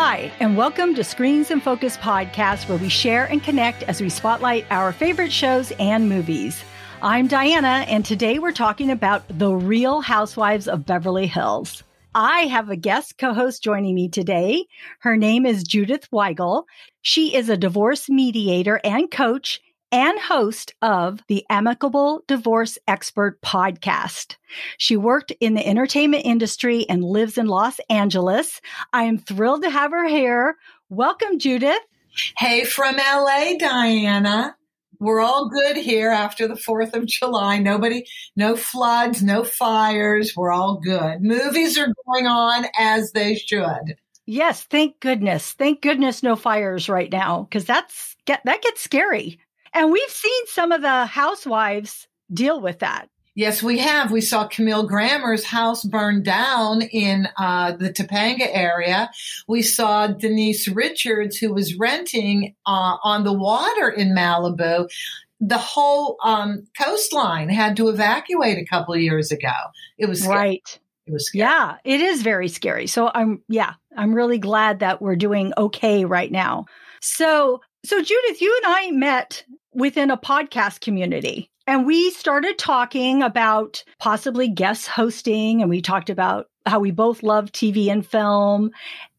Hi, and welcome to Screens and Focus podcast, where we share and connect as we spotlight our favorite shows and movies. I'm Diana, and today we're talking about The Real Housewives of Beverly Hills. I have a guest co host joining me today. Her name is Judith Weigel. She is a divorce mediator and coach and host of the Amicable Divorce Expert podcast. She worked in the entertainment industry and lives in Los Angeles. I am thrilled to have her here. Welcome, Judith. Hey, from LA, Diana. We're all good here after the 4th of July. Nobody, no floods, no fires. We're all good. Movies are going on as they should. Yes, thank goodness. Thank goodness no fires right now because that's get that gets scary. And we've seen some of the housewives deal with that. Yes, we have. We saw Camille Grammer's house burn down in uh, the Topanga area. We saw Denise Richards, who was renting uh, on the water in Malibu. The whole um, coastline had to evacuate a couple of years ago. It was scary. right. It was scary. Yeah, it is very scary. So I'm yeah, I'm really glad that we're doing okay right now. So so Judith, you and I met within a podcast community. And we started talking about possibly guest hosting, and we talked about how we both love TV and film.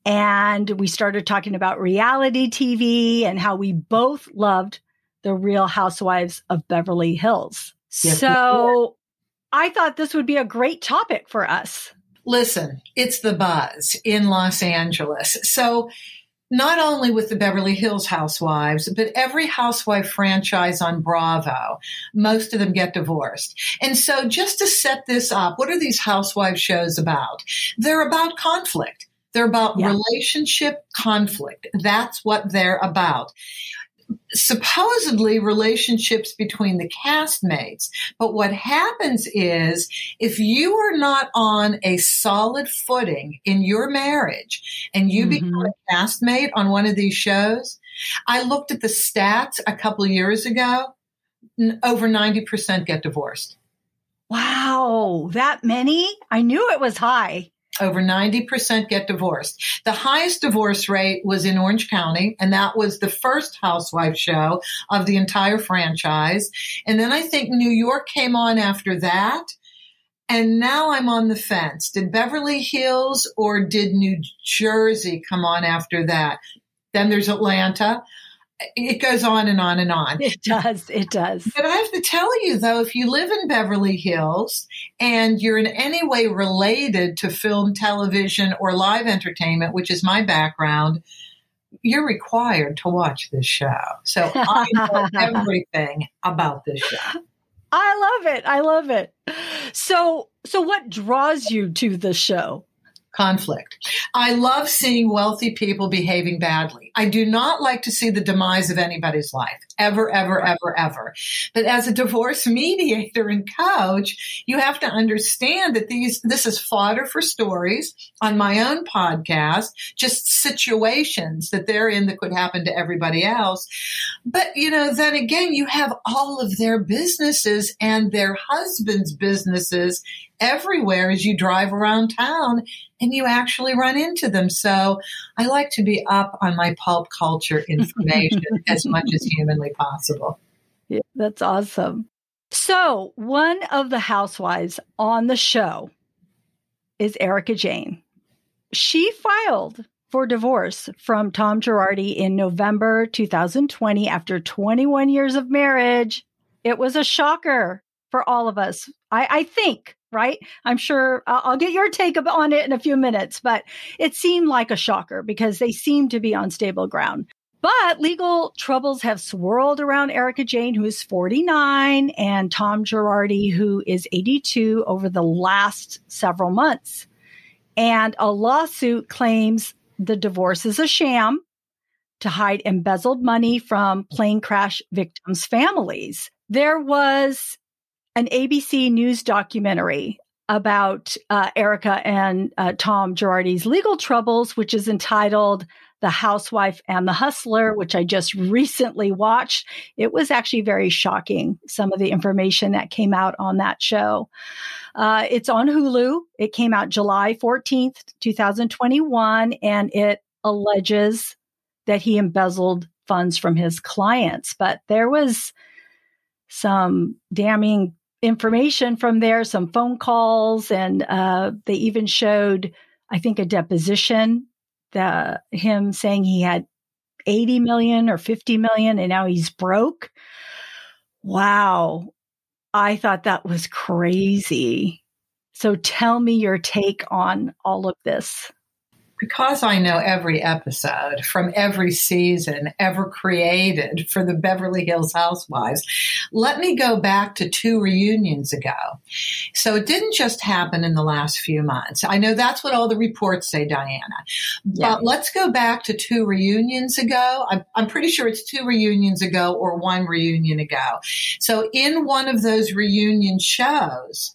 And we started talking about reality TV and how we both loved the Real Housewives of Beverly Hills. Yes, so I thought this would be a great topic for us. Listen, it's the buzz in Los Angeles. So not only with the Beverly Hills Housewives, but every housewife franchise on Bravo, most of them get divorced. And so just to set this up, what are these housewife shows about? They're about conflict. They're about Yeah. relationship conflict. That's what they're about. Supposedly relationships between the castmates. But what happens is if you are not on a solid footing in your marriage and you Mhm. become a castmate on one of these shows, I looked at the stats a couple of years ago. Over 90% get divorced. Wow, that many? I knew it was high. Over 90% get divorced. The highest divorce rate was in Orange County, and that was the first housewife show of the entire franchise. And then I think New York came on after that. And now I'm on the fence. Did Beverly Hills or did New Jersey come on after that? Then there's Atlanta. It goes on and on and on. It does. It does. But I have to tell you though, if you live in Beverly Hills and you're in any way related to film, television, or live entertainment, which is my background, you're required to watch this show. So I know everything about this show. I love it. I love it. So, so what draws you to the show? Conflict. I love seeing wealthy people behaving badly. I do not like to see the demise of anybody's life, ever, ever, ever, ever. But as a divorce mediator and coach, you have to understand that these, this is fodder for stories on my own podcast, just situations that they're in that could happen to everybody else. But, you know, then again, you have all of their businesses and their husbands' businesses everywhere as you drive around town and you actually run into them. So I like to be up on my pulp culture information as much as humanly possible. Yeah, that's awesome. So, one of the housewives on the show is Erika Jayne. She filed for divorce from Tom Girardi in November 2020 after 21 years of marriage. It was a shocker for all of us. I, I think, right? I'm sure I'll, get your take on it in a few minutes, but it seemed like a shocker because they seem to be on stable ground. But legal troubles have swirled around Erika Jayne, who is 49, and Tom Girardi, who is 82, over the last several months. And a lawsuit claims the divorce is a sham to hide embezzled money from plane crash victims' families. There was an ABC News documentary about uh, Erika and uh, Tom Girardi's legal troubles, which is entitled The Housewife and the Hustler, which I just recently watched. It was actually very shocking, some of the information that came out on that show. Uh, it's on Hulu. It came out July 14th, 2021, and it alleges that he embezzled funds from his clients, but there was some damning information from there, some phone calls, and uh, they even showed, I think, a deposition that him saying he had 80 million or 50 million and now he's broke. Wow. I thought that was crazy. So tell me your take on all of this because I know every episode from every season ever created for the Beverly Hills Housewives, let me go back to two reunions ago. So it didn't just happen in the last few months. I know that's what all the reports say, Diana. Yeah. But let's go back to two reunions ago. I'm, I'm pretty sure it's two reunions ago or one reunion ago. So in one of those reunion shows,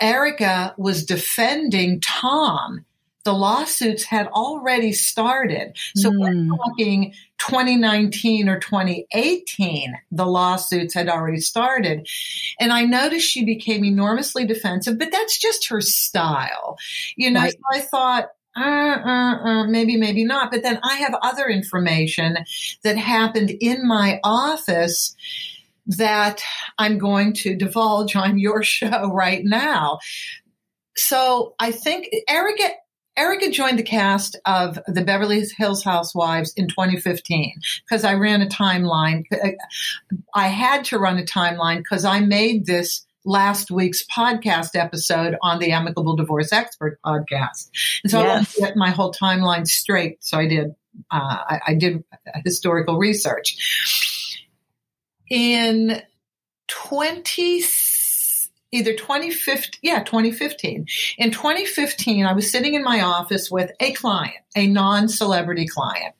Erika was defending Tom the lawsuits had already started. So mm. we're hmm. talking 2019 or 2018, the lawsuits had already started. And I noticed she became enormously defensive, but that's just her style. You know, right. so I thought, uh, uh, uh, maybe, maybe not. But then I have other information that happened in my office that I'm going to divulge on your show right now. So I think Erika Erika joined the cast of the Beverly Hills Housewives in 2015 because I ran a timeline. I had to run a timeline because I made this last week's podcast episode on the Amicable Divorce Expert podcast. And so yes. I wanted to get my whole timeline straight. So I did, uh, I, I did historical research. In 20 either 2015, yeah, 2015. In 2015, I was sitting in my office with a client, a non-celebrity client.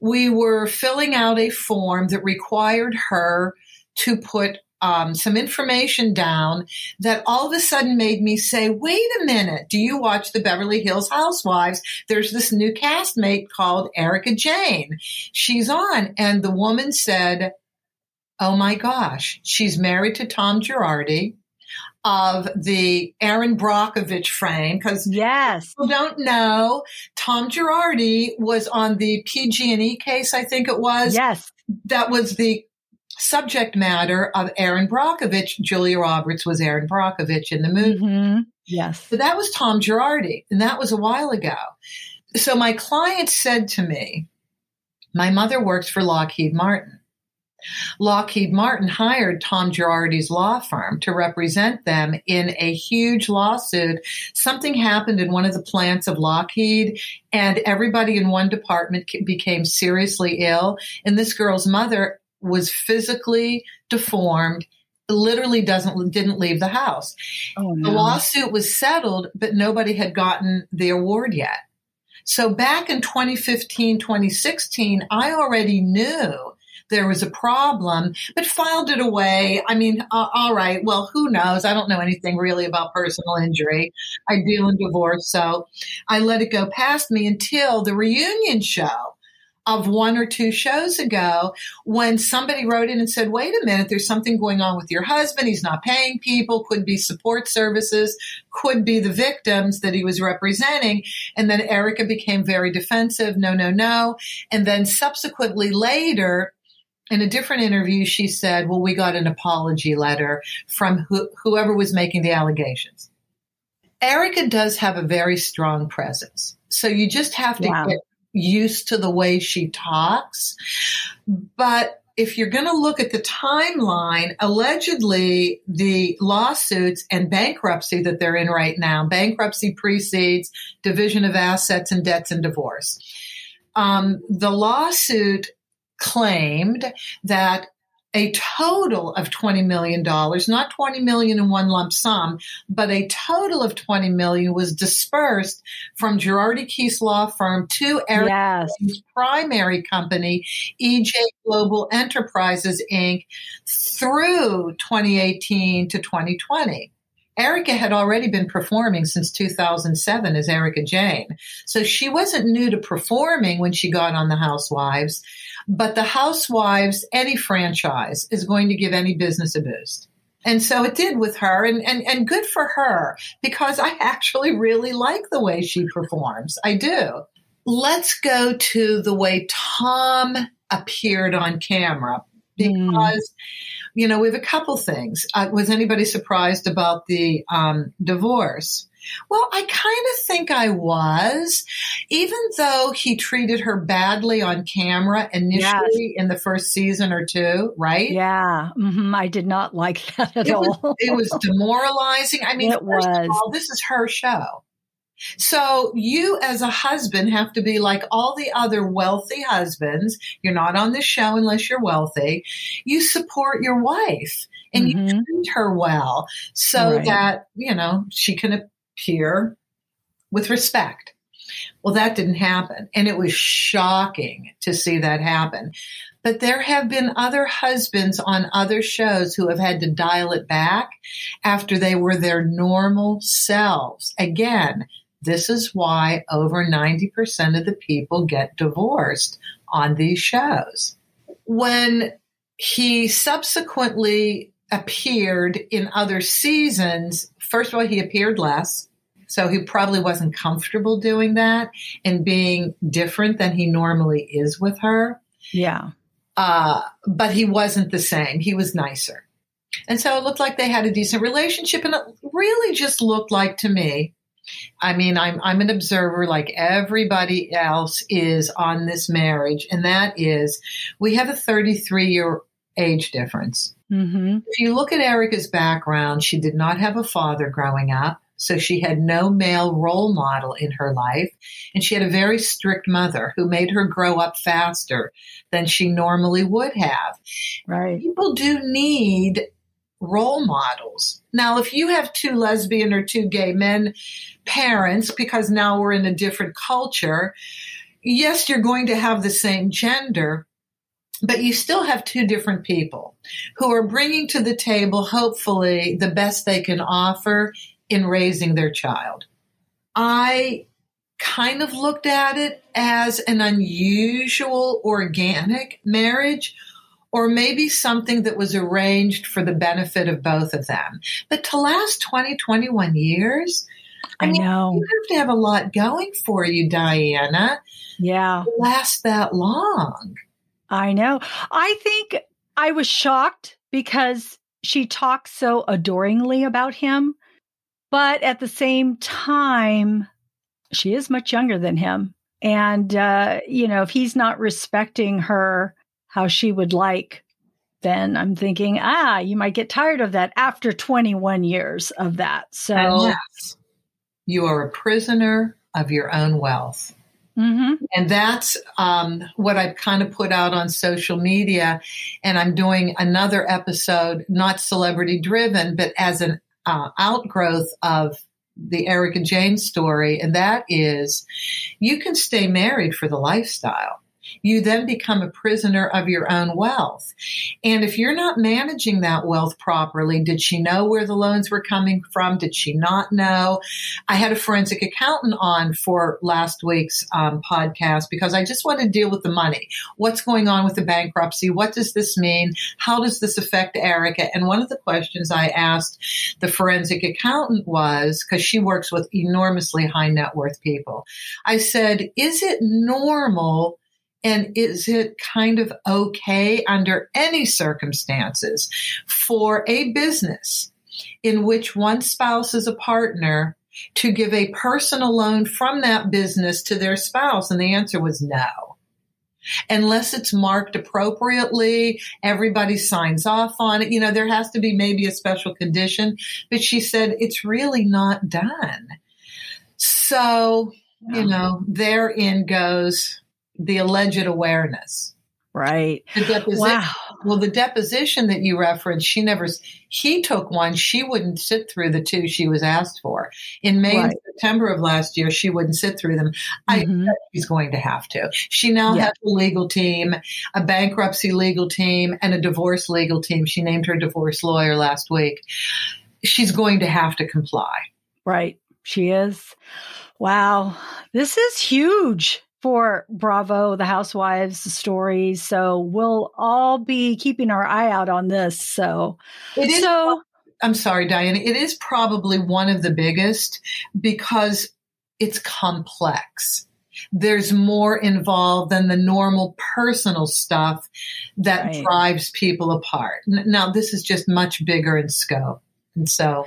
We were filling out a form that required her to put um, some information down that all of a sudden made me say, wait a minute, do you watch the Beverly Hills Housewives? There's this new castmate called Erika Jayne. She's on. And the woman said, oh my gosh, she's married to Tom Girardi of the Erin Brockovich frame because yes, people don't know Tom Girardi was on the PG&E case. I think it was. Yes, that was the subject matter of Erin Brockovich. Julia Roberts was Erin Brockovich in the movie. Mm-hmm. Yes, but that was Tom Girardi, and that was a while ago. So my client said to me, "My mother works for Lockheed Martin." Lockheed Martin hired Tom Girardi's law firm to represent them in a huge lawsuit. Something happened in one of the plants of Lockheed, and everybody in one department became seriously ill. And this girl's mother was physically deformed literally doesn't didn't leave the house. Oh, no. The lawsuit was settled, but nobody had gotten the award yet. So back in 2015, 2016, I already knew there was a problem, but filed it away. I mean, uh, all right, well, who knows? I don't know anything really about personal injury. I deal in divorce, so I let it go past me until the reunion show of one or two shows ago when somebody wrote in and said, wait a minute, there's something going on with your husband. He's not paying people, could be support services, could be the victims that he was representing. And then Erika became very defensive. No, no, no. And then subsequently later, in a different interview, she said, Well, we got an apology letter from whoever was making the allegations. Erika does have a very strong presence. So you just have to get used to the way she talks. But if you're going to look at the timeline, allegedly the lawsuits and bankruptcy that they're in right now, bankruptcy precedes division of assets and debts and divorce. Um, the lawsuit claimed that a total of $20 million, not 20 million in one lump sum, but a total of 20 million was dispersed from Girardi Keese law firm to Erika's yes. primary company, EJ Global Enterprises Inc., through 2018 to 2020. Erika had already been performing since 2007 as Erika Jayne. So she wasn't new to performing when she got on the Housewives. But the Housewives, any franchise is going to give any business a boost. And so it did with her and, and, and good for her because I actually really like the way she performs. I do. let's go to the way Tom appeared on camera because. Mm. You know, we have a couple things. Uh, was anybody surprised about the um, divorce? Well, I kind of think I was, even though he treated her badly on camera initially yes. in the first season or two, right? Yeah, mm-hmm. I did not like that at it all. Was, it was demoralizing. I mean, it was. All, this is her show. So you as a husband have to be like all the other wealthy husbands. You're not on the show unless you're wealthy. You support your wife and mm-hmm. you treat her well so right. that, you know, she can appear with respect. Well, that didn't happen. And it was shocking to see that happen. But there have been other husbands on other shows who have had to dial it back after they were their normal selves. Again, this is why over 90% of the people get divorced on these shows. When he subsequently appeared in other seasons, first of all, he appeared less. So he probably wasn't comfortable doing that and being different than he normally is with her. Yeah. Uh, but he wasn't the same. He was nicer. And so it looked like they had a decent relationship. And it really just looked like to me, I mean, I'm, I'm an observer like everybody else is on this marriage. And that is we have a 33 year age difference. Mm-hmm. If you look at Erika's background, she did not have a father growing up. So she had no male role model in her life. And she had a very strict mother who made her grow up faster than she normally would have. Right. People do need role models. Now, if you have two lesbian or two gay men parents, because now we're in a different culture, yes, you're going to have the same gender, but you still have two different people who are bringing to the table, hopefully, the best they can offer in raising their child. I kind of looked at it as an unusual organic marriage or maybe something that was arranged for the benefit of both of them. But to last 20, 21 years, I, I mean, know. you have to have a lot going for you, Diana. Yeah. last that long. I know. I think I was shocked because she talks so adoringly about him. But at the same time, she is much younger than him. And, uh, you know, if he's not respecting her how she would like, then I'm thinking, ah, you might get tired of that after 21 years of that. So, yes, you are a prisoner of your own wealth. Mm-hmm. And that's um, what I've kind of put out on social media. And I'm doing another episode, not celebrity driven, but as an uh, outgrowth of the Erika Jayne story. And that is you can stay married for the lifestyle you then become a prisoner of your own wealth. And if you're not managing that wealth properly, did she know where the loans were coming from? Did she not know? I had a forensic accountant on for last week's um, podcast because I just want to deal with the money. What's going on with the bankruptcy? What does this mean? How does this affect Erika? And one of the questions I asked the forensic accountant was because she works with enormously high net worth people. I said, is it normal and is it kind of okay under any circumstances for a business in which one spouse is a partner to give a personal loan from that business to their spouse? And the answer was no. Unless it's marked appropriately, everybody signs off on it. You know, there has to be maybe a special condition, but she said it's really not done. So, you know, therein goes the alleged awareness. Right. The deposition. Wow. Well, the deposition that you referenced, she never, he took one. She wouldn't sit through the two she was asked for. In May right. and September of last year, she wouldn't sit through them. Mm-hmm. I she's going to have to. She now yeah. has a legal team, a bankruptcy legal team, and a divorce legal team. She named her divorce lawyer last week. She's going to have to comply. Right. She is. Wow. This is huge for Bravo, the Housewives the stories. So we'll all be keeping our eye out on this. So, it is, so I'm sorry, Diana. It is probably one of the biggest because it's complex. there's more involved than the normal personal stuff that Right. drives people apart. Now, this is just much bigger in scope. And so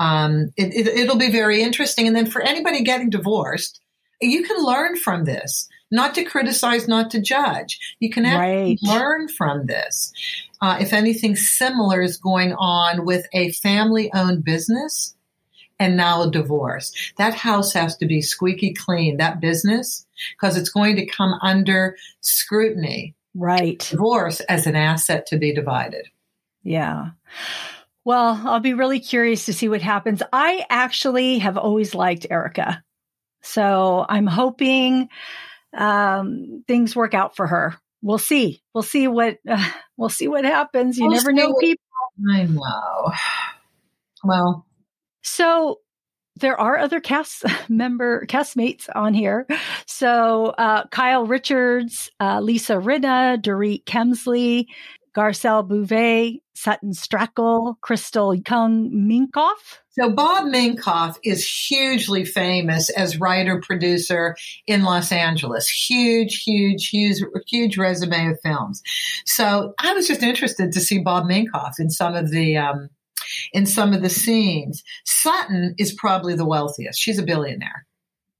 um, it, it, it'll be very interesting. And then for anybody getting divorced, you can learn from this, not to criticize, not to judge. You can actually Right. learn from this. Uh, if anything similar is going on with a family owned business and now a divorce, that house has to be squeaky clean, that business, because it's going to come under scrutiny. Right. Divorce as an asset to be divided. Yeah. Well, I'll be really curious to see what happens. I actually have always liked Erika. So I'm hoping um, things work out for her. We'll see. We'll see what uh, we'll see what happens. You We'll never know people. I know. Well, So there are other cast member castmates on here. So uh, Kyle Richards, uh, Lisa Rinna, Dorit Kemsley, Garcelle Beauvais, Sutton Stracke, Crystal Kung Minkoff. So Bob Minkoff is hugely famous as writer producer in Los Angeles. Huge, huge, huge, huge resume of films. So I was just interested to see Bob Minkoff in some of the um, in some of the scenes. Sutton is probably the wealthiest. She's a billionaire.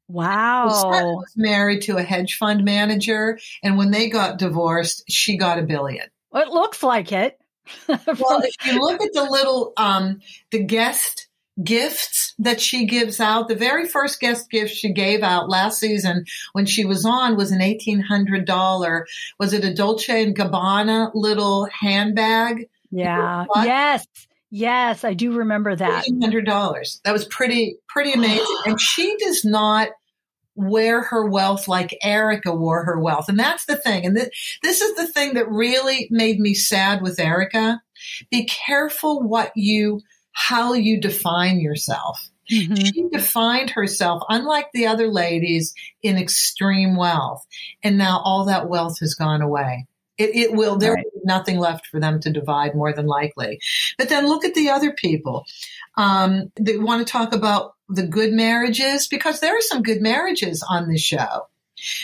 Wow. Sutton Wow. was married to a hedge fund manager, and when they got divorced, she got a billion. It looks like it. Well, if you look at the little um, the guest gifts that she gives out, the very first guest gift she gave out last season when she was on was an eighteen hundred dollar. Was it a Dolce and Gabbana little handbag? yeah. Yes. Yes. I do remember that. Eighteen hundred dollars. That was pretty pretty amazing. And she does not wear her wealth like Erika wore her wealth. And that's the thing. And th- this is the thing that really made me sad with Erika. Be careful what you, how you define yourself. Mhm. She defined herself, unlike the other ladies, in extreme wealth. And now all that wealth has gone away. It, it will, there Right. will be nothing left for them to divide more than likely. But then look at the other people. Um, they want to talk about the good marriages because there are some good marriages on this show.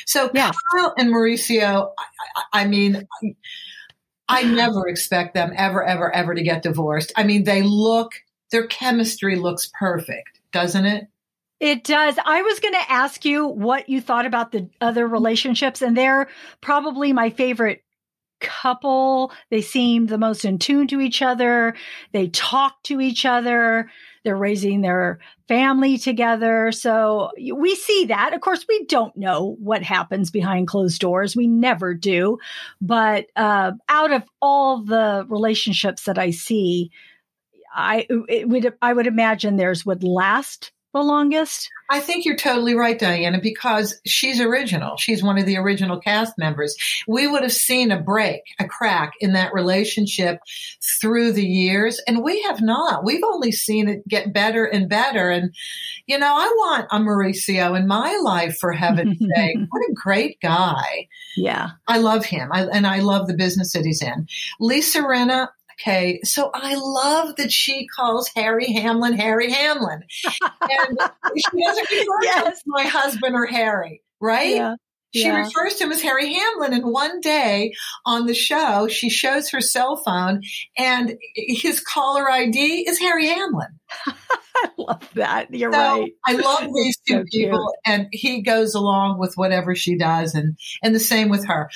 So Yes. Kyle and Mauricio, I, I, I mean, I never expect them ever, ever, ever to get divorced. I mean, they look, their chemistry looks perfect, doesn't it? It does. I was going to ask you what you thought about the other relationships, and they're probably my favorite couple. They seem the most in tune to each other. They talk to each other. They're raising their family together. So we see that. Of course, we don't know what happens behind closed doors. We never do. But uh, out of all the relationships that I see, I would I would imagine theirs would last the longest. I think you're totally right, Diana, because she's original. She's one of the original cast members. We would have seen a break, a crack in that relationship through the years, and we have not. We've only seen it get better and better. And, you know, I want a Mauricio in my life, for heaven's sake. What a great guy. Yeah. I love him, I, and I love the business that he's in. Lisa Rinna, okay, so I love that she calls Harry Hamlin Harry Hamlin, and she doesn't refer to him as my husband or Harry, right? Yeah. She Yeah. refers to him as Harry Hamlin, and one day on the show, she shows her cell phone, and his caller ID is Harry Hamlin. I love that. You're So right. I love these two So cute. people, and he goes along with whatever she does, and and the same with her.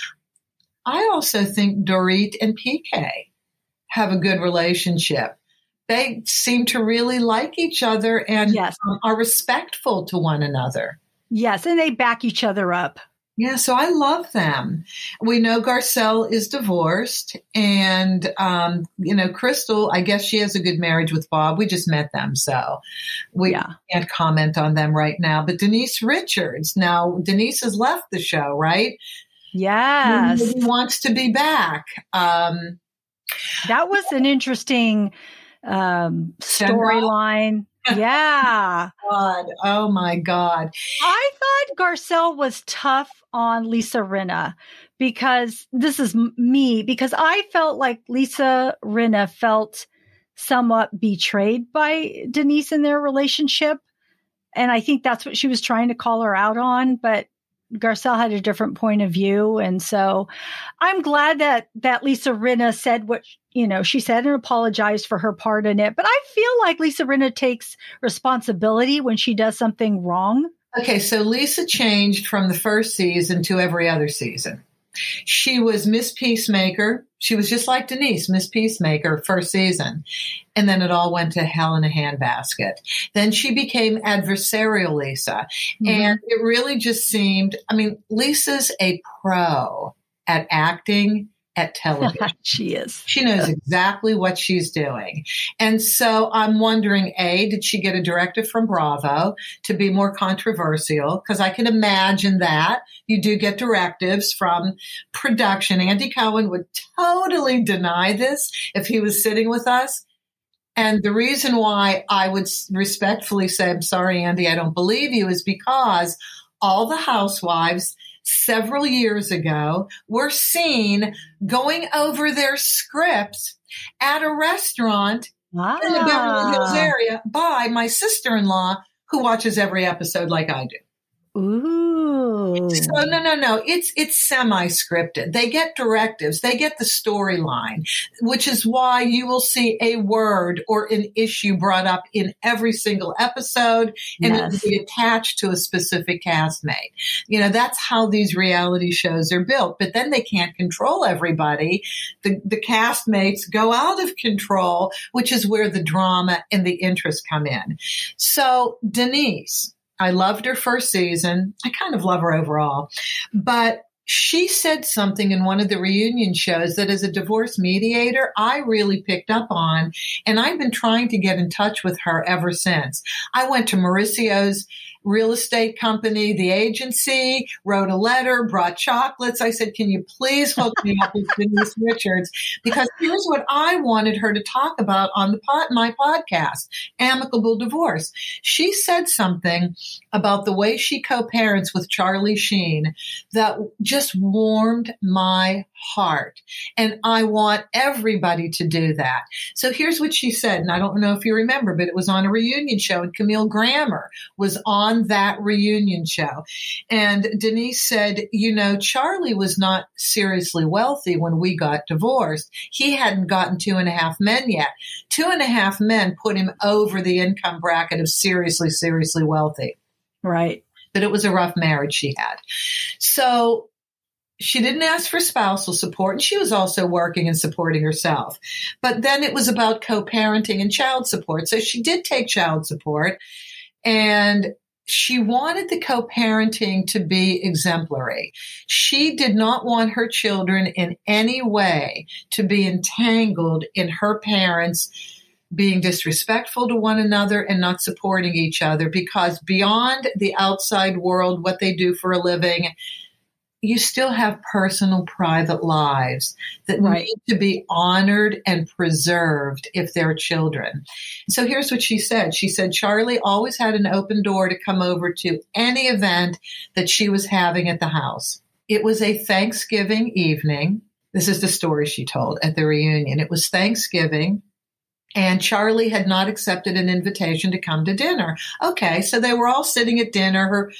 I also think Dorit and PK have a good relationship. They seem to really like each other and Yes. um, are respectful to one another. Yes. And they back each other up. Yeah, so I love them. We know Garcelle is divorced, and um, you know Crystal. I guess she has a good marriage with Bob. We just met them, so we Yeah. can't comment on them right now. But Denise Richards. Now Denise has left the show, right? Yes. Maybe wants to be back. Um, That was an interesting um, storyline. Yeah. God, oh my God. I thought Garcelle was tough on Lisa Rinna because this is me, because I felt like Lisa Rinna felt somewhat betrayed by Denise in their relationship. And I think that's what she was trying to call her out on. But Garcelle had a different point of view. And so I'm glad that, that Lisa Rinna said what, you know, she said and apologized for her part in it. But I feel like Lisa Rinna takes responsibility when she does something wrong. Okay. So Lisa changed from the first season to every other season. She was Miss Peacemaker. She was just like Denise, Miss Peacemaker, first season. And then it all went to hell in a handbasket. Then she became adversarial Lisa. Mm-hmm. And it really just seemed, I mean, Lisa's a pro at acting at television. she is. She knows exactly what she's doing. And so I'm wondering A, did she get a directive from Bravo to be more controversial? Because I can imagine that you do get directives from production. Andy Cohen would totally deny this if he was sitting with us. And the reason why I would respectfully say, I'm sorry, Andy, I don't believe you is because all the housewives several years ago were seen going over their scripts at a restaurant ah. in the Beverly Hills ah. area by my sister in law, who watches every episode like I do. Ooh. So no, no, no. It's it's semi-scripted. They get directives. They get the storyline, which is why you will see a word or an issue brought up in every single episode, and yes. it will be attached to a specific castmate. You know, that's how these reality shows are built. But then they can't control everybody. The the castmates go out of control, which is where the drama and the interest come in. So Denise I loved her first season. I kind of love her overall. But she said something in one of the reunion shows that as a divorce mediator, I really picked up on, and I've been trying to get in touch with her ever since. I went to Mauricio's real estate company, the agency, wrote a letter, brought chocolates. I said, can you please hook me up with Denise Richards? Because here's what I wanted her to talk about on the pod, my podcast, Amicable Divorce. She said something about the way she co-parents with Charlie Sheen that just warmed my heart. And I want everybody to do that. So here's what she said. And I don't know if you remember, but it was on a reunion show and Camille Grammer was on that reunion show. And Denise said, you know, Charlie was not seriously wealthy when we got divorced. He hadn't gotten two and a half men yet. Two and a half men put him over the income bracket of seriously, seriously wealthy. Right but it was a rough marriage she had. So she didn't ask for spousal support and she was also working and supporting herself. But then it was about co-parenting and child support. So she did take child support and she wanted the co-parenting to be exemplary. She did not want her children in any way to be entangled in her parents being disrespectful to one another and not supporting each other because beyond the outside world, what they do for a living, you still have personal private lives that right. need to be honored and preserved if they're children. So here's what she said. She said Charlie always had an open door to come over to any event that she was having at the house. It was a Thanksgiving evening. This is the story she told at the reunion. It was Thanksgiving and Charlie had not accepted an invitation to come to dinner. Okay, so they were all sitting at dinner. Her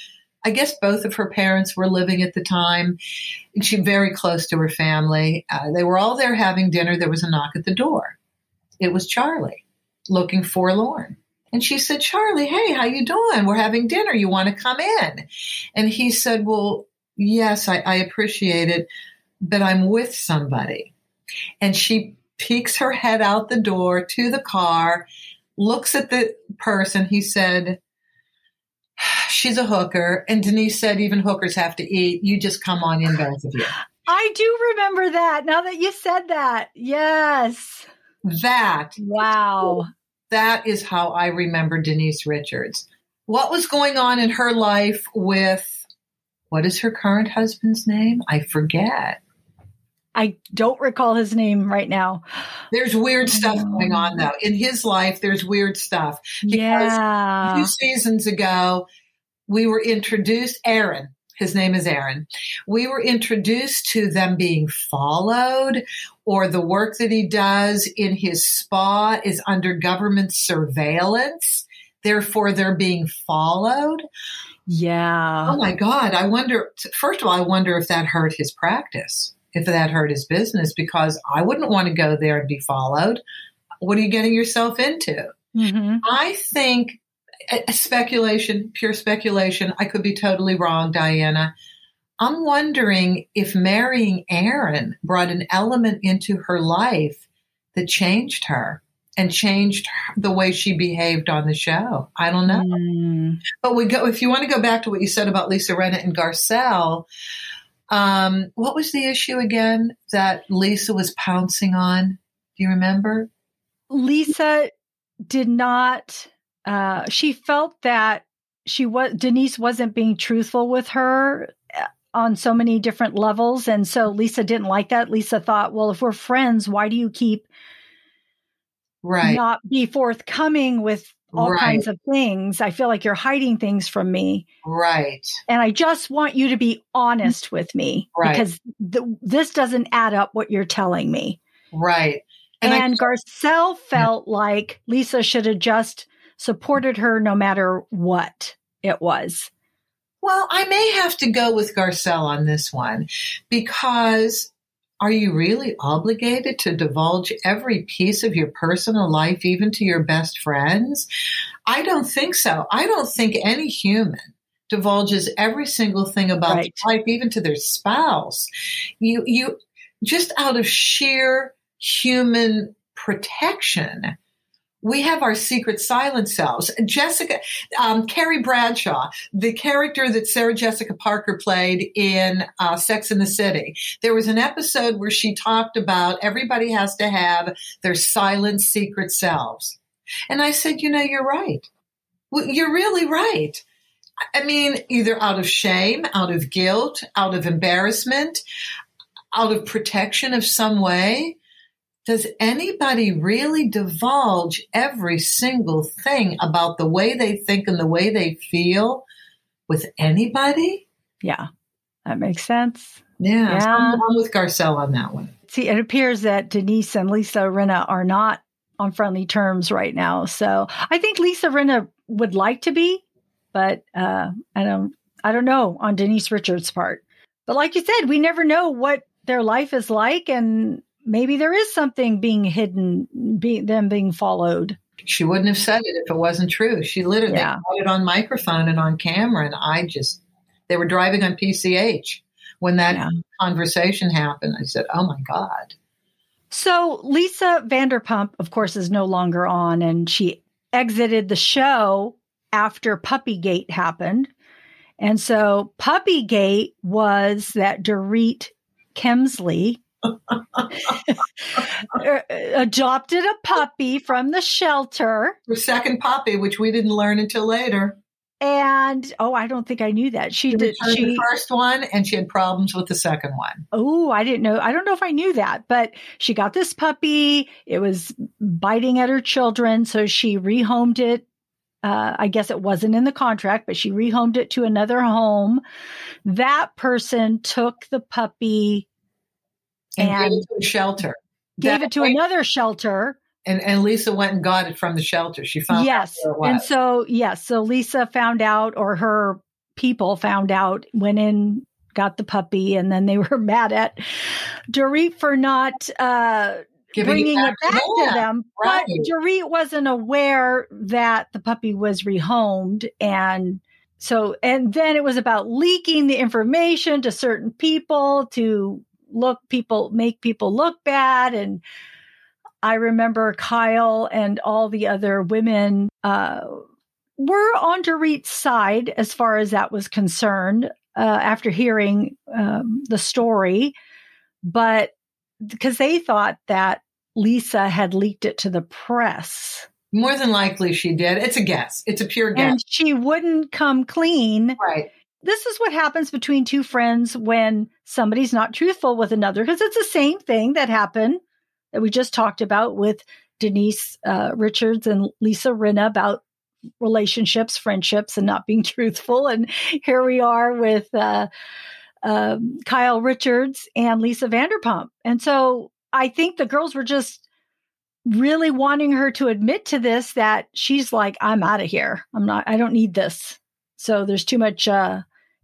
I guess both of her parents were living at the time. She very close to her family. Uh, they were all there having dinner. There was a knock at the door. It was Charlie, looking forlorn. And she said, "Charlie, hey, how you doing? We're having dinner. You want to come in?" And he said, "Well, yes, I, I appreciate it, but I'm with somebody." And she peeks her head out the door to the car, looks at the person. He said, she's a hooker. And Denise said, even hookers have to eat. You just come on in, both of you. I do remember that now that you said that. Yes. That. Wow. That is how I remember Denise Richards. What was going on in her life with what is her current husband's name? I forget. I don't recall his name right now. There's weird stuff um, going on though. In his life, there's weird stuff. Because yeah. two seasons ago, we were introduced, Aaron, his name is Aaron. We were introduced to them being followed or the work that he does in his spa is under government surveillance. Therefore, they're being followed. Yeah. Oh my God. I wonder, first of all, I wonder if that hurt his practice, if that hurt his business, because I wouldn't want to go there and be followed. What are you getting yourself into? Mm-hmm. I think speculation, pure speculation. I could be totally wrong, Diana. I'm wondering if marrying Aaron brought an element into her life that changed her and changed the way she behaved on the show. I don't know. Mm. But we go if you want to go back to what you said about Lisa Rinna and Garcelle, um, what was the issue again that Lisa was pouncing on? Do you remember? Lisa did not uh, she felt that she was Denise wasn't being truthful with her uh, on so many different levels and so Lisa didn't like that. Lisa thought, well, if we're friends, why do you keep right not be forthcoming with all right. kinds of things? I feel like you're hiding things from me. Right. And I just want you to be honest with me right. because the, this doesn't add up what you're telling me. Right. And, and I, Garcelle mm-hmm. felt like Lisa should have just supported her no matter what it was. Well, I may have to go with Garcelle on this one because are you really obligated to divulge every piece of your personal life, even to your best friends? I don't think so. I don't think any human divulges every single thing about right. life, even to their spouse. You, you, just out of sheer human protection, we have our secret silent selves. Jessica, um, Carrie Bradshaw, the character that Sarah Jessica Parker played in uh, Sex in the City, there was an episode where she talked about everybody has to have their silent secret selves. And I said, you know, you're right. You're really right. I mean, either out of shame, out of guilt, out of embarrassment, out of protection of some way does anybody really divulge every single thing about the way they think and the way they feel with anybody? Yeah, that makes sense. Yeah, yeah. I'm, with Garcelle on that one. See, it appears that Denise and Lisa Rinna are not on friendly terms right now. So I think Lisa Rinna would like to be, but uh, I don't, I don't know on Denise Richards' part. But like you said, we never know what their life is like, and maybe there is something being hidden, be, them being followed. She wouldn't have said it if it wasn't true. She literally yeah. got it on microphone and on camera, and I just they were driving on PCH when that yeah. conversation happened. I said, "Oh my god." So Lisa Vanderpump, of course, is no longer on, and she exited the show after Puppygate happened. And so Puppygate was that Dorit Kemsley adopted a puppy from the shelter. Her second puppy, which we didn't learn until later. And oh, I don't think I knew that she, she did. She the first one, and she had problems with the second one. Oh, I didn't know. I don't know if I knew that, but she got this puppy. It was biting at her children, so she rehomed it uh, I guess it wasn't in the contract, but she rehomed it to another home. That person took the puppy and, and gave it to a shelter. Gave it to another shelter. And, and Lisa went and got it from the shelter. She found yes, and so yes, so Lisa found out, or her people found out, went in, got the puppy, and then they were mad at Dorit for not uh, bringing it back, it back to them. Right. But Dorit wasn't aware that the puppy was rehomed, and so and then it was about leaking the information to certain people to look people make people look bad and I remember Kyle and all the other women uh, were on Dorit's side as far as that was concerned uh, after hearing um, the story, but because they thought that Lisa had leaked it to the press. More than likely she did. It's a guess. It's a pure guess. And she wouldn't come clean. Right this is what happens between two friends when somebody's not truthful with another because it's the same thing that happened that we just talked about with Denise uh, Richards and Lisa Rinna about relationships, friendships, and not being truthful. And here we are with uh, um, Kyle Richards and Lisa Vanderpump. And so I think the girls were just really wanting her to admit to this that she's like, I'm out of here. I'm not, I don't need this So there's too much uh,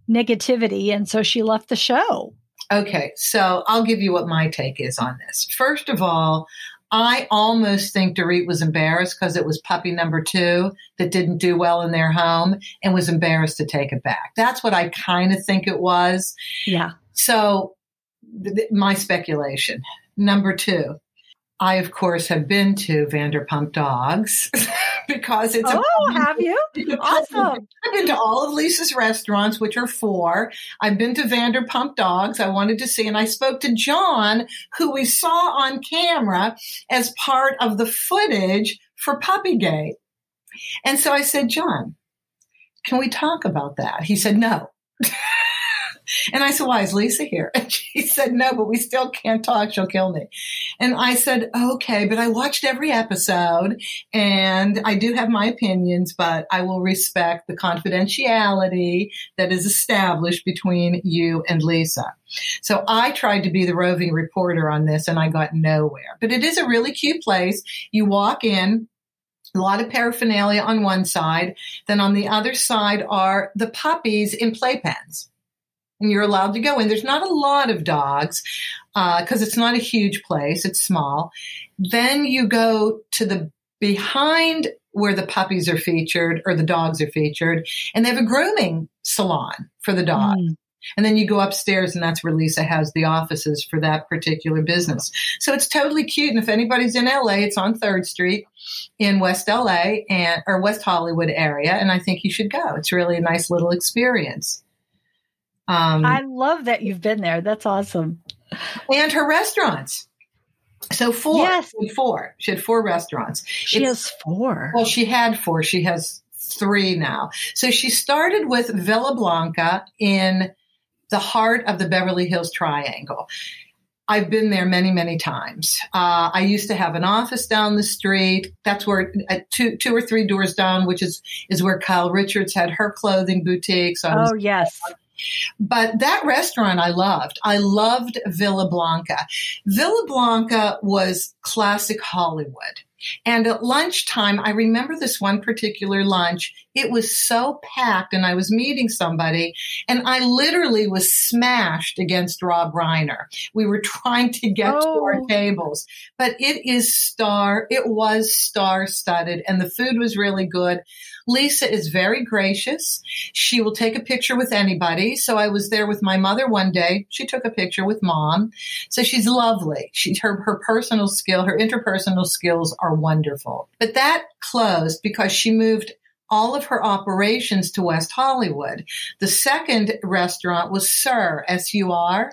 negativity. And so she left the show. Okay, so I'll give you what my take is on this. First of all, I almost think Dorit was embarrassed because it was puppy number two that didn't do well in their home and was embarrassed to take it back. That's what I kind of think it was. Yeah. So, th- th- my speculation. Number two, I, of course, have been to Vanderpump Dogs because it's. Oh, a, have you? Awesome. I've been to all of Lisa's restaurants, which are four. I've been to Vanderpump Dogs. I wanted to see, and I spoke to John, who we saw on camera as part of the footage for Puppygate. And so I said, John, can we talk about that? He said, no. And I said, why is Lisa here? And she said, no, but we still can't talk. She'll kill me. And I said, okay, but I watched every episode and I do have my opinions, but I will respect the confidentiality that is established between you and Lisa. So I tried to be the roving reporter on this and I got nowhere, but it is a really cute place. You walk in, a lot of paraphernalia on one side. Then on the other side are the puppies in playpens and you're allowed to go in. There's not a lot of dogs because uh, it's not a huge place, it's small. Then you go to the behind where the puppies are featured or the dogs are featured, and they have a grooming salon for the dog. Mm. And then you go upstairs, and that's where Lisa has the offices for that particular business. So it's totally cute. And if anybody's in LA, it's on Third Street in West LA and or West Hollywood area, and I think you should go. It's really a nice little experience. Um, I love that you've been there. That's awesome. And her restaurants. So four. Yes. She four. She had four restaurants. She it's, has four. Well, she had four. She has three now. So she started with Villa Blanca in the heart of the Beverly Hills Triangle. I've been there many, many times. Uh, I used to have an office down the street. That's where uh, two, two or three doors down, which is is where Kyle Richards had her clothing boutique. So oh yes, but that restaurant I loved. I loved Villa Blanca. Villa Blanca was classic Hollywood. And at lunchtime, I remember this one particular lunch. It was so packed, and I was meeting somebody, and I literally was smashed against Rob Reiner. We were trying to get oh. to our oh. tables, but it is star, it was star studded, and the food was really good. Lisa is very gracious. She will take a picture with anybody. So I was there with my mother one day. She took a picture with mom. So she's lovely. She, her, her personal skill, her interpersonal skills are wonderful. But that closed because she moved all of her operations to West Hollywood. The second restaurant was SUR, S-U-R.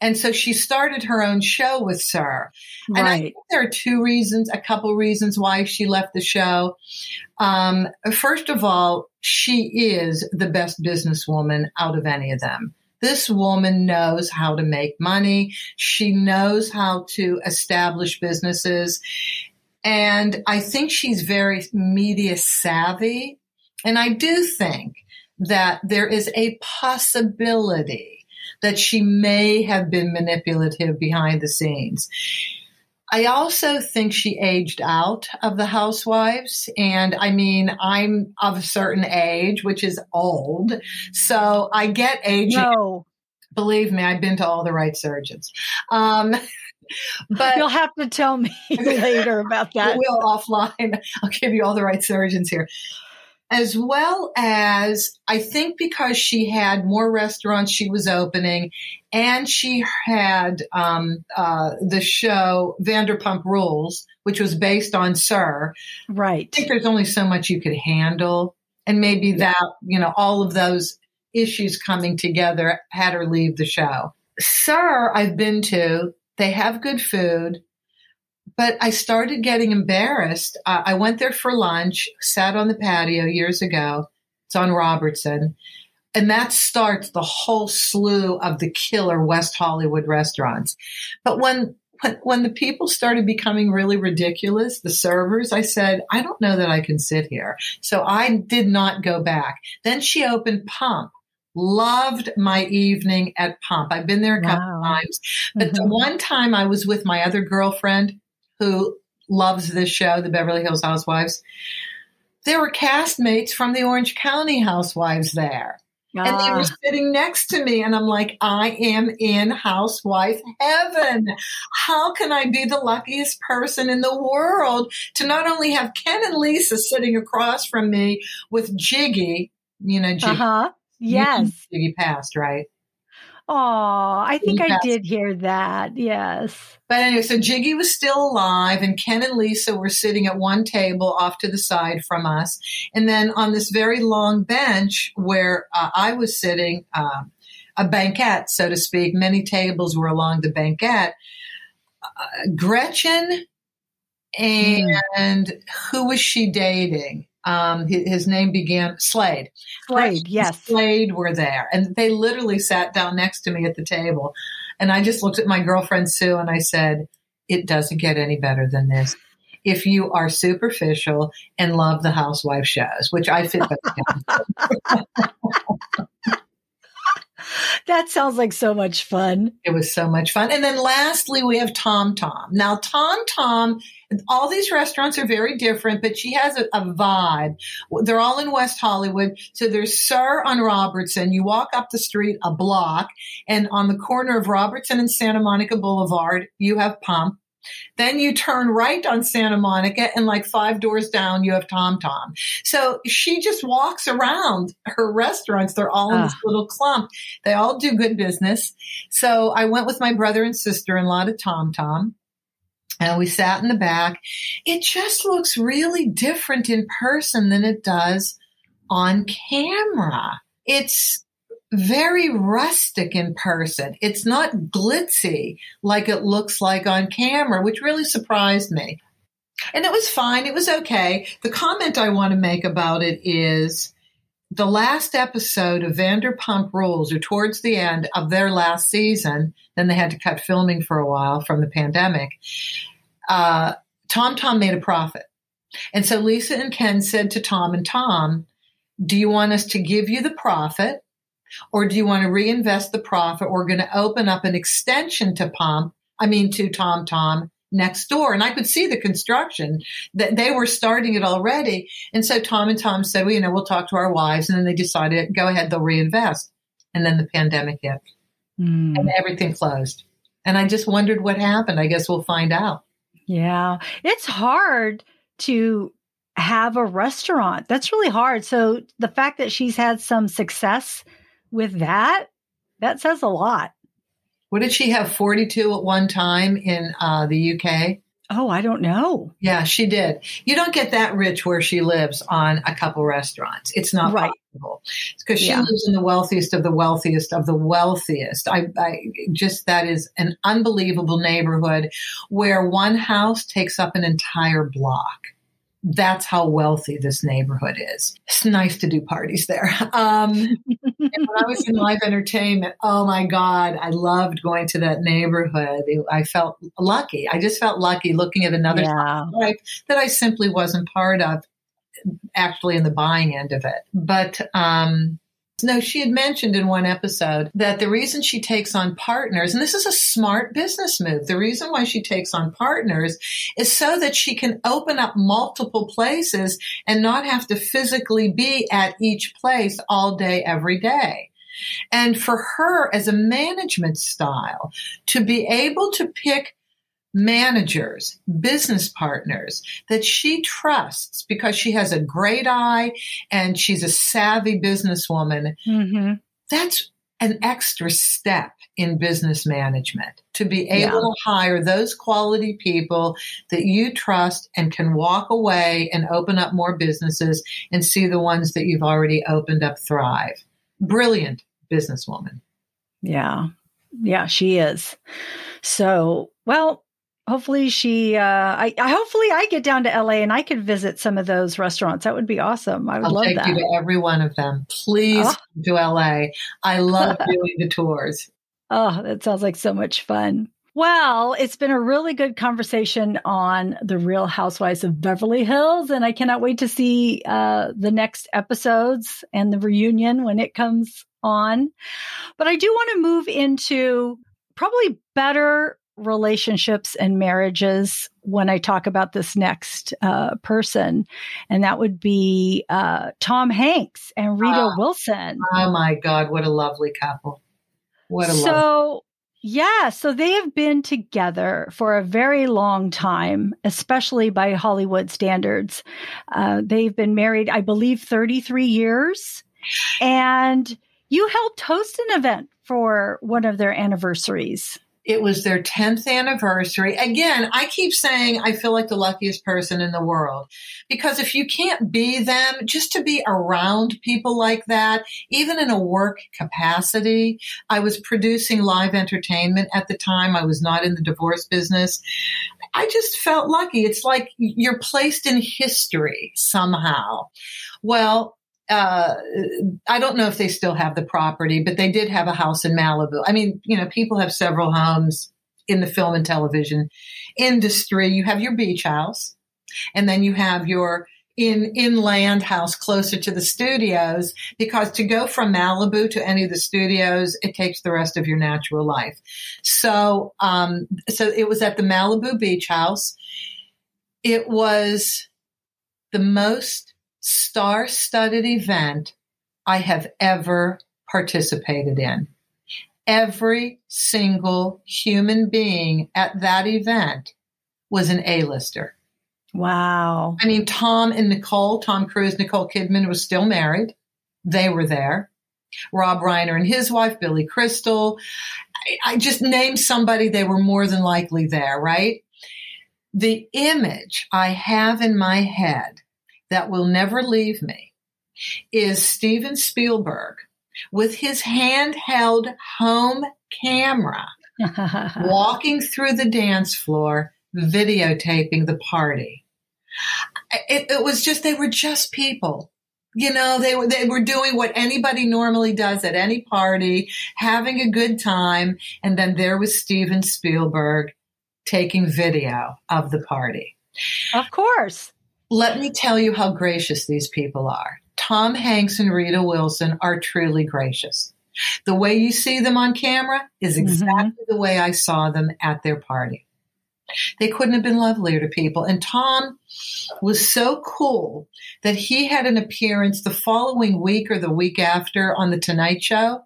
And so she started her own show with SUR. Right. And I think there are two reasons, a couple reasons why she left the show. Um, first of all, she is the best businesswoman out of any of them. This woman knows how to make money. She knows how to establish businesses. And I think she's very media savvy. And I do think that there is a possibility that she may have been manipulative behind the scenes. I also think she aged out of the housewives. And I mean, I'm of a certain age, which is old. So I get aging. No. Believe me, I've been to all the right surgeons. Um, but you'll have to tell me later about that. We'll offline. I'll give you all the right surgeons here as well as I think because she had more restaurants she was opening and she had um, uh, the show Vanderpump Rules, which was based on SUR. Right. I think there's only so much you could handle. And maybe yeah. that, you know, all of those issues coming together had her leave the show. SUR, I've been to, they have good food but I started getting embarrassed. Uh, I went there for lunch, sat on the patio years ago. It's on Robertson. And that starts the whole slew of the killer West Hollywood restaurants. But when, when, when the people started becoming really ridiculous, the servers, I said, I don't know that I can sit here. So I did not go back. Then she opened Pump loved my evening at Pump. I've been there a couple wow. times, but mm-hmm. the one time I was with my other girlfriend, who loves this show, The Beverly Hills Housewives. there were castmates from the Orange County housewives there. And they were Ah, sitting next to me, and I'm like, I am in housewife heaven. How can I be the luckiest person in the world to not only have Ken and Lisa sitting across from me with Giggy, you know, Giggy, uh-huh. You Yes. Giggy passed, right? Oh, I think I did hear that. Yes. But anyway, so Giggy was still alive, and Ken and Lisa were sitting at one table off to the side from us. And then on this very long bench where uh, I was sitting, um, a banquette, so to speak, many tables were along the banquette. Uh, Gretchen and who was she dating? Um, his, his name began Slade. Slade, yes. Slade were there, and they literally sat down next to me at the table. And I just looked at my girlfriend Sue and I said, "It doesn't get any better than this." If you are superficial and love the housewife shows, which I fit. That sounds like so much fun. It was so much fun. And then lastly, we have Tom Tom. Now, Tom Tom, all these restaurants are very different, but she has a, a vibe. They're all in West Hollywood. So there's SUR on Robertson. You walk up the street a block, and on the corner of Robertson and Santa Monica Boulevard, you have Pump. Then you turn right on Santa Monica, and like five doors down, you have Tom Tom. So she just walks around her restaurants. They're all in this Ah. little clump. They all do good business. So I went with my brother and sister in law to Tom Tom. And we sat in the back. It just looks really different in person than it does on camera. It's very rustic in person. It's not glitzy like it looks like on camera, which really surprised me. And it was fine. It was okay. The comment I want to make about it is the last episode of Vanderpump Rules, or towards the end of their last season, then they had to cut filming for a while from the pandemic. Uh, Tom Tom made a profit. And so Lisa and Ken said to Tom and Tom, Do you want us to give you the profit? Or do you want to reinvest the profit? We're going to open up an extension to Pump, I mean, to Tom Tom next door. And I could see the construction that they were starting it already. And so Tom and Tom said, well, you know, we'll talk to our wives. And then they decided, go ahead, they'll reinvest. And then the pandemic hit Mm, and everything closed. And I just wondered what happened. I guess we'll find out. Yeah. It's hard to have a restaurant. That's really hard. So the fact that she's had some success with that, that says a lot. What did she have? 42 at one time in uh, the UK? Oh, I don't know. Yeah, she did. You don't get that rich where she lives on a couple restaurants. It's not Right. Possible because she Yeah. lives in the wealthiest of the wealthiest of the wealthiest. I, I just that is an unbelievable neighborhood where one house takes up an entire block. That's how wealthy this neighborhood is. It's nice to do parties there. Um, and when I was in live entertainment, oh my God, I loved going to that neighborhood. I felt lucky. I just felt lucky looking at another Yeah. life that I simply wasn't part of, actually in the buying end of it. But um, no, she had mentioned in one episode that the reason she takes on partners, and this is a smart business move, the reason why she takes on partners is so that she can open up multiple places and not have to physically be at each place all day, every day. And for her as a management style to be able to pick managers, business partners that she trusts because she has a great eye and she's a savvy businesswoman, hmm that's an extra step in business management to be able Yeah. to hire those quality people that you trust and can walk away and open up more businesses and see the ones that you've already opened up thrive. Brilliant businesswoman. Yeah. Yeah, she is. So, well, hopefully she uh I, I hopefully I get down to LA and I could visit some of those restaurants. That would be awesome. I would I'll love take that. you to every one of them. Please Oh. come to LA. I love doing the tours. Oh, that sounds like so much fun. Well, it's been a really good conversation on the Real Housewives of Beverly Hills, and I cannot wait to see uh, the next episodes and the reunion when it comes on. But I do want to move into probably better relationships and marriages when I talk about this next uh, person, and that would be uh, Tom Hanks and Rita oh, Wilson. Oh my God, what a lovely couple! What a so. Lovely- yeah, so they have been together for a very long time, especially by Hollywood standards. Uh, they've been married, I believe, 33 years. And you helped host an event for one of their anniversaries. It was their 10th anniversary. Again, I keep saying I feel like the luckiest person in the world because if you can't be them, just to be around people like that, even in a work capacity, I was producing live entertainment at the time. I was not in the divorce business. I just felt lucky. It's like you're placed in history somehow. Well, uh, I don't know if they still have the property, but they did have a house in Malibu. I mean, you know, people have several homes in the film and television industry. You have your beach house, and then you have your in inland house closer to the studios because to go from Malibu to any of the studios it takes the rest of your natural life. So um so it was at the Malibu beach house. It was the most star studded event I have ever participated in. Every single human being at that event was an A-lister. Wow. I mean, Tom and Nicole, Tom Cruise, Nicole Kidman was still married. They were there. Rob Reiner and his wife, Billy Crystal. I, I just named somebody, they were more than likely there, right? The image I have in my head that will never leave me is Steven Spielberg with his handheld home camera walking through the dance floor, videotaping the party. It, it, was just, they were just people. You know, they were, they were doing what anybody normally does at any party, having a good time. And then there was Steven Spielberg taking video of the party. Of course. Let me tell you how gracious these people are. Tom Hanks and Rita Wilson are truly gracious. The way you see them on camera is mm-hmm. exactly mm-hmm. the way I saw them at their party. They couldn't have been lovelier to people. And Tom was so cool that he had an appearance the following week or the week after on The Tonight Show.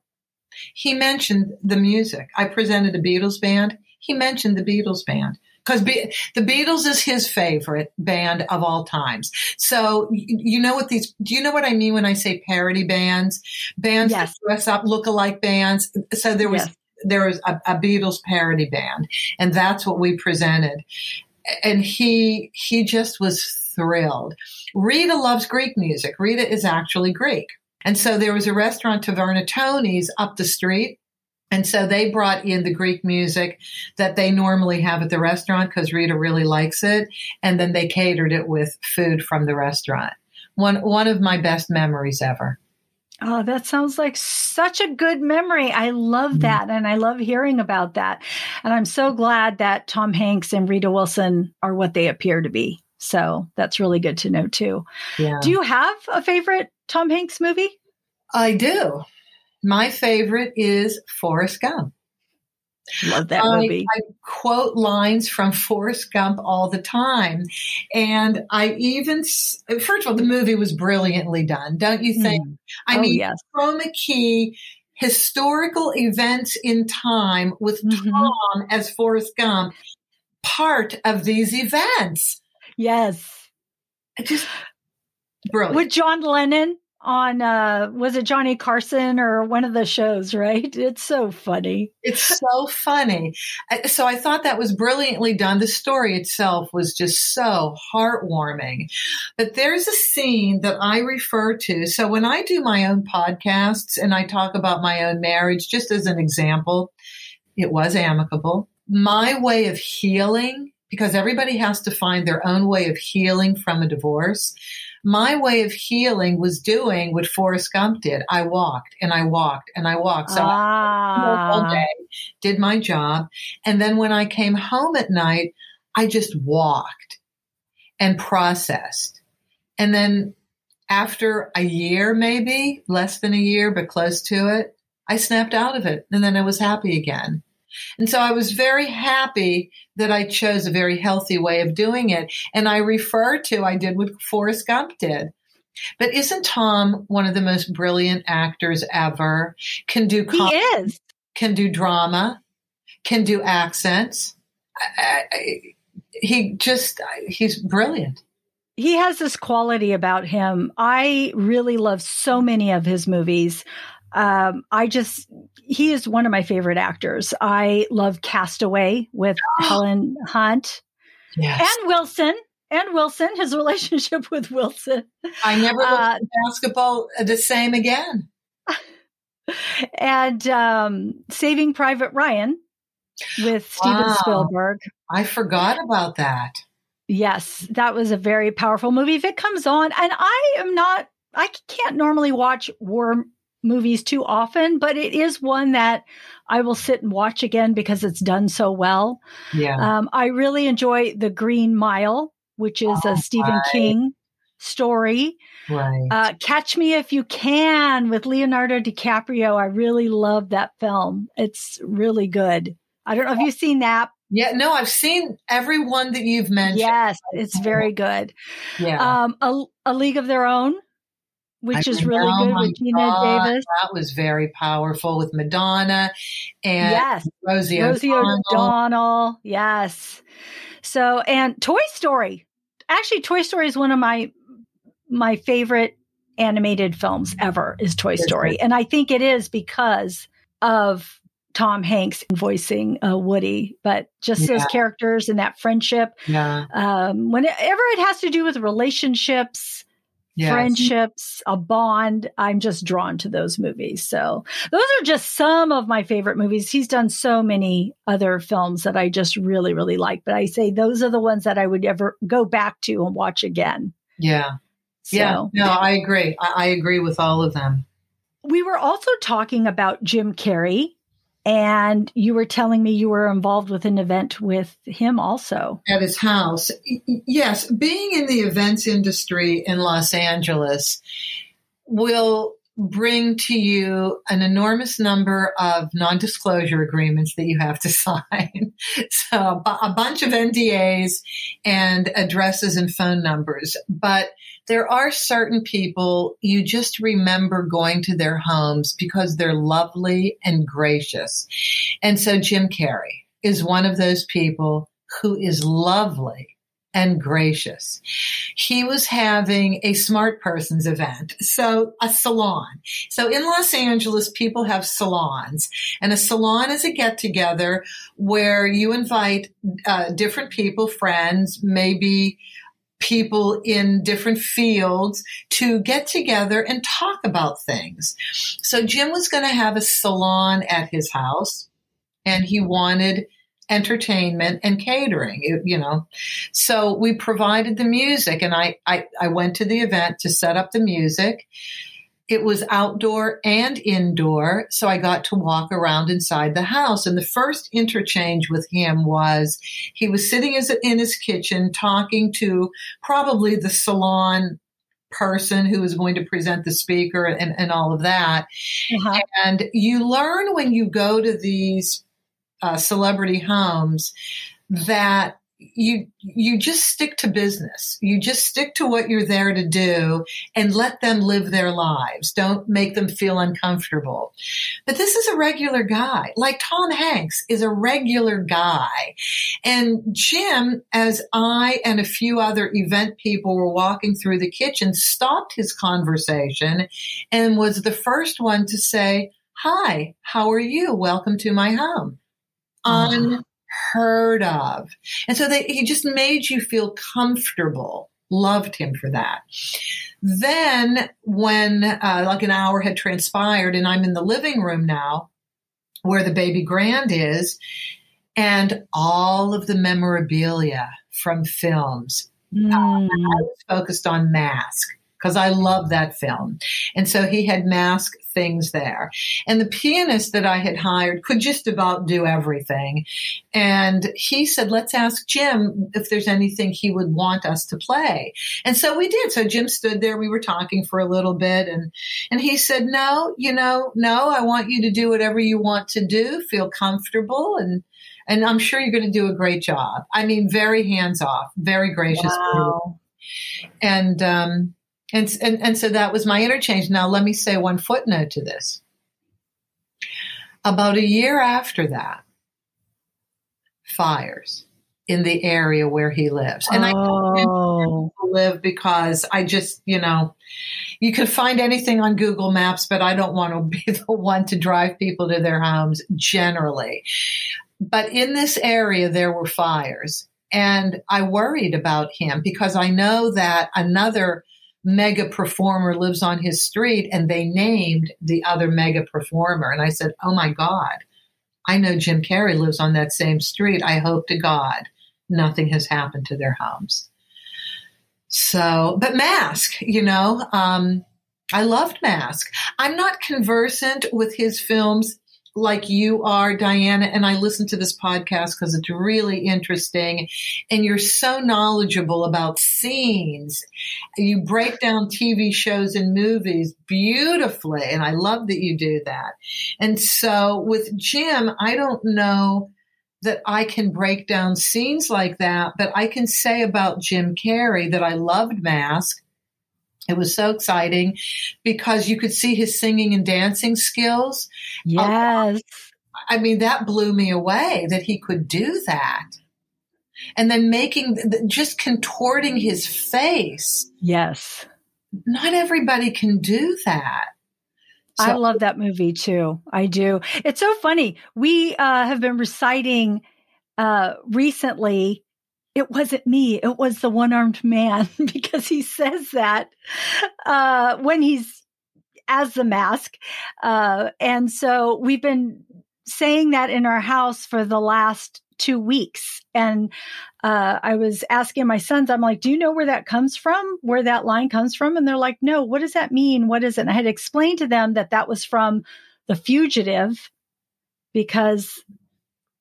He mentioned the music. I presented a Beatles band. He mentioned the Beatles band because Be- the Beatles is his favorite band of all times. So you know what these? Do you know what I mean when I say parody bands? Bands yes. that dress up look-alike bands. So there was yes. there was a, a Beatles parody band, and that's what we presented. And he he just was thrilled. Rita loves Greek music. Rita is actually Greek. And so there was a restaurant, Taverna Tony's, up the street and so they brought in the Greek music that they normally have at the restaurant because Rita really likes it. And then they catered it with food from the restaurant. One, one of my best memories ever. Oh, that sounds like such a good memory. I love mm-hmm. that. And I love hearing about that. And I'm so glad that Tom Hanks and Rita Wilson are what they appear to be. So that's really good to know too. Yeah. Do you have a favorite Tom Hanks movie? I do. My favorite is Forrest Gump. Love that movie. I, I, quote lines from Forrest Gump all the time. And I even, first of all, the movie was brilliantly done, don't you think? Mm. I oh, mean, yes. chroma key, historical events in time with mm-hmm. Tom as Forrest Gump, part of these events. Yes. I Just brilliant. With John Lennon? On uh was it Johnny Carson or one of the shows, right? It's so funny. It's so funny. So I thought that was brilliantly done. The story itself was just so heartwarming. But there's a scene that I refer to. So when I do my own podcasts and I talk about my own marriage just as an example, it was amicable. My way of healing because everybody has to find their own way of healing from a divorce my way of healing was doing what Forrest Gump did. I walked and I walked and I walked. So ah. I all day, did my job. And then when I came home at night, I just walked and processed. And then after a year, maybe less than a year, but close to it, I snapped out of it. And then I was happy again. And so I was very happy that I chose a very healthy way of doing it. And I refer to, I did what Forrest Gump did. But isn't Tom one of the most brilliant actors ever? Can do com- he is can do drama, can do accents. I, I, he just he's brilliant. He has this quality about him. I really love so many of his movies. Um, I just he is one of my favorite actors. I love Castaway with Helen Hunt yes. and Wilson and Wilson, his relationship with Wilson. I never looked uh, at basketball the same again. and um, Saving Private Ryan with Steven wow. Spielberg. I forgot about that. Yes, that was a very powerful movie. If it comes on, and I am not, I can't normally watch war movies too often, but it is one that I will sit and watch again because it's done so well. Yeah. Um, I really enjoy The Green Mile, which is oh, a Stephen right. King story. Right. Uh, Catch Me If You Can with Leonardo DiCaprio. I really love that film. It's really good. I don't know if you've seen that. Yeah, no, I've seen every one that you've mentioned. Yes, it's very good. Yeah. Um, a, a League of Their Own, which I is really good with Geena Davis. That was very powerful with Madonna and yes. Rosie, Rosie O'Donnell. O'Donnell. Yes. So, and Toy Story. Actually, Toy Story is one of my my favorite animated films ever is Toy Story. And I think it is because of Tom Hanks voicing uh, Woody, but just yeah. those characters and that friendship. Yeah. Um, whenever it has to do with relationships, yes. friendships, a bond, I'm just drawn to those movies. So those are just some of my favorite movies. He's done so many other films that I just really, really like, but I say those are the ones that I would ever go back to and watch again. Yeah. So, yeah, no, I agree. I, I agree with all of them. We were also talking about Jim Carrey, and you were telling me you were involved with an event with him also at his house. Yes, being in the events industry in Los Angeles will bring to you an enormous number of non-disclosure agreements that you have to sign. so a bunch of NDAs and addresses and phone numbers. But there are certain people you just remember going to their homes because they're lovely and gracious. And so Jim Carrey is one of those people who is lovely and gracious. He was having a smart person's event, so a salon. So in Los Angeles, people have salons, and a salon is a get together where you invite uh, different people, friends, maybe people in different fields to get together and talk about things. So Jim was going to have a salon at his house and he wanted entertainment and catering, you know. So we provided the music and I, I, I went to the event to set up the music. It was outdoor and indoor, so I got to walk around inside the house. And the first interchange with him was he was sitting in his kitchen talking to probably the salon person who is going to present the speaker and, and all of that. Uh-huh. And you learn when you go to these uh, celebrity homes that you you just stick to business. You just stick to what you're there to do and let them live their lives. Don't make them feel uncomfortable. But this is a regular guy. Like Tom Hanks is a regular guy. And Jim, as I and a few other event people were walking through the kitchen, stopped his conversation and was the first one to say, Hi, how are you? Welcome to my home. Mm heard of. And so they, he just made you feel comfortable. Loved him for that. Then, when uh, like an hour had transpired, and I'm in the living room now where the baby grand is, and all of the memorabilia from films. Mm. Uh, I was focused on Mask because I love that film. And so he had mask things there. And the pianist that I had hired could just about do everything. And he said, let's ask Jim if there's anything he would want us to play. And so we did. So Jim stood there. We were talking for a little bit and, and he said, no, you know, no, I want you to do whatever you want to do. Feel comfortable and, and I'm sure you're going to do a great job. I mean, very hands off, very gracious. Wow. And, um, and, and, and so that was my interchange. Now, let me say one footnote to this. About a year after that, fires in the area where he lives. And oh. I live because I just, you know, you can find anything on Google Maps, but I don't want to be the one to drive people to their homes generally. But in this area, there were fires. And I worried about him because I know that another mega performer lives on his street and they named the other mega performer. And I said, Oh my God, I know Jim Carrey lives on that same street. I hope to God nothing has happened to their homes. So, but Mask, you know, um, I loved Mask. I'm not conversant with his films like you are, Diana, and I listen to this podcast because it's really interesting and you're so knowledgeable about scenes. You break down TV shows and movies beautifully, and I love that you do that. And so with Jim, I don't know that I can break down scenes like that, but I can say about Jim Carrey that I loved Mask. It was so exciting because you could see his singing and dancing skills. Yes. I mean, that blew me away that he could do that. And then making, just contorting his face. Yes. Not everybody can do that. So, I love that movie too. I do. It's so funny. We uh, have been reciting uh, recently it wasn't me. It was the one armed man because he says that uh, when he's as the mask. Uh, and so we've been saying that in our house for the last two weeks. And uh, I was asking my sons, I'm like, do you know where that comes from? Where that line comes from? And they're like, no, what does that mean? What is it? And I had explained to them that that was from The Fugitive because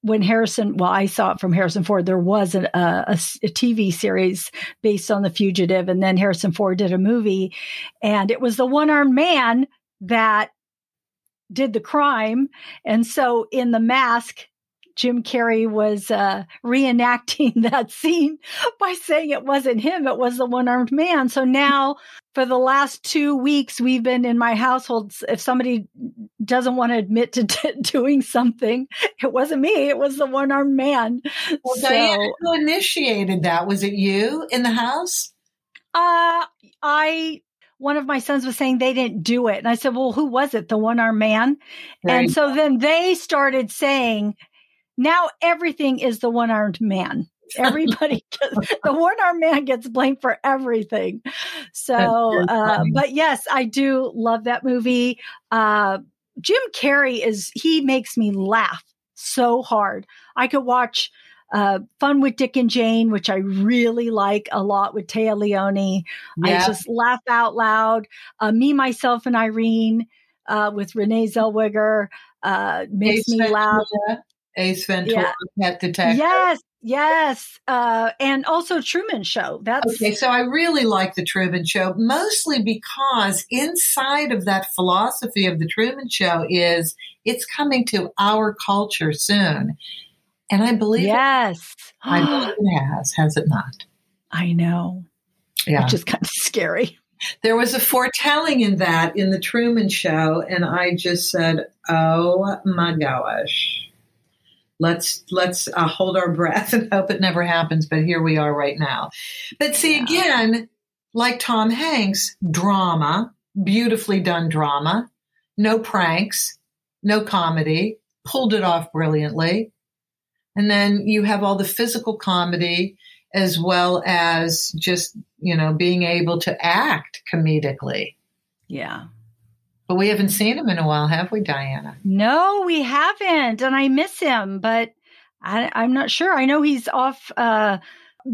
when Harrison, well, I saw it from Harrison Ford. There was a, a, a, TV series based on The Fugitive, and then Harrison Ford did a movie, and it was the one armed man that did the crime. And so in The Mask, Jim Carrey was uh, reenacting that scene by saying it wasn't him, it was the one armed man. So now, for the last two weeks, we've been in my household. If somebody doesn't want to admit to t- doing something, it wasn't me, it was the one armed man. Well, so, Diana, who initiated that? Was it you in the house? Uh, I one of my sons was saying they didn't do it. And I said, well, who was it? The one armed man. Right. And so then they started saying, now everything is the one armed man. Everybody, gets, the one armed man gets blamed for everything. So, uh, but yes, I do love that movie. Uh, Jim Carrey is, he makes me laugh so hard. I could watch uh, Fun with Dick and Jane, which I really like a lot with Téa Leoni. Yeah. I just laugh out loud. Uh, me, myself, and Irene uh, with Renee Zellweger uh, makes me laugh. Ace Ventura, yeah. Pet Detective. Yes, yes, uh, and also Truman Show. That's okay. So I really like the Truman Show, mostly because inside of that philosophy of the Truman Show is it's coming to our culture soon, and I believe yes, it, I believe it has. Has it not? I know. Yeah, which is kind of scary. There was a foretelling in that in the Truman Show, and I just said, "Oh my gosh." Let's let's uh, hold our breath and hope it never happens but here we are right now. But see yeah. again like tom hanks drama beautifully done drama. No pranks no comedy pulled it off brilliantly. And then you have all the physical comedy as well as just you know being able to act comedically. Yeah but we haven't seen him in a while, have we, Diana? No, we haven't. And I miss him, but I, am not sure. I know he's off uh,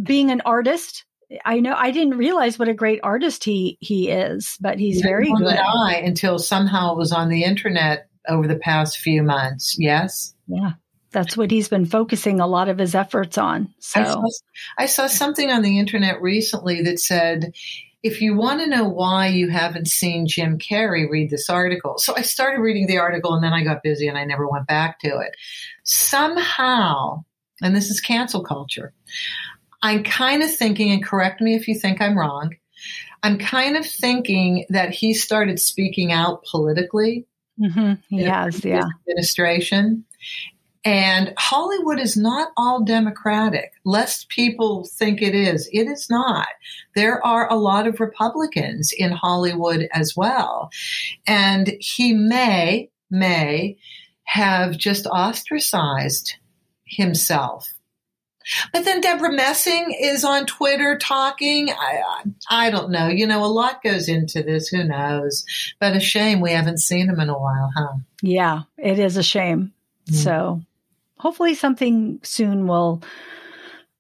being an artist I know I didn't realize what a great artist he he is, but he's very good. I until somehow it was on the internet over the past few months. Yes. Yeah. That's what he's been focusing a lot of his efforts on. So I saw, I saw something on the internet recently that said if you want to know why you haven't seen Jim Carrey, read this article. So I started reading the article and then I got busy and I never went back to it. Somehow, and this is cancel culture, I'm kind of thinking, and correct me if you think I'm wrong, I'm kind of thinking that he started speaking out politically. Mm-hmm. He has, yeah. Administration. And Hollywood is not all Democratic, lest people think it is. It is not. There are a lot of Republicans in Hollywood as well. And he may, may have just ostracized himself. But then Debra Messing is on Twitter talking. I, I don't know. You know, a lot goes into this. Who knows? But a shame we haven't seen him in a while, huh? Yeah, it is a shame. Mm. So hopefully something soon will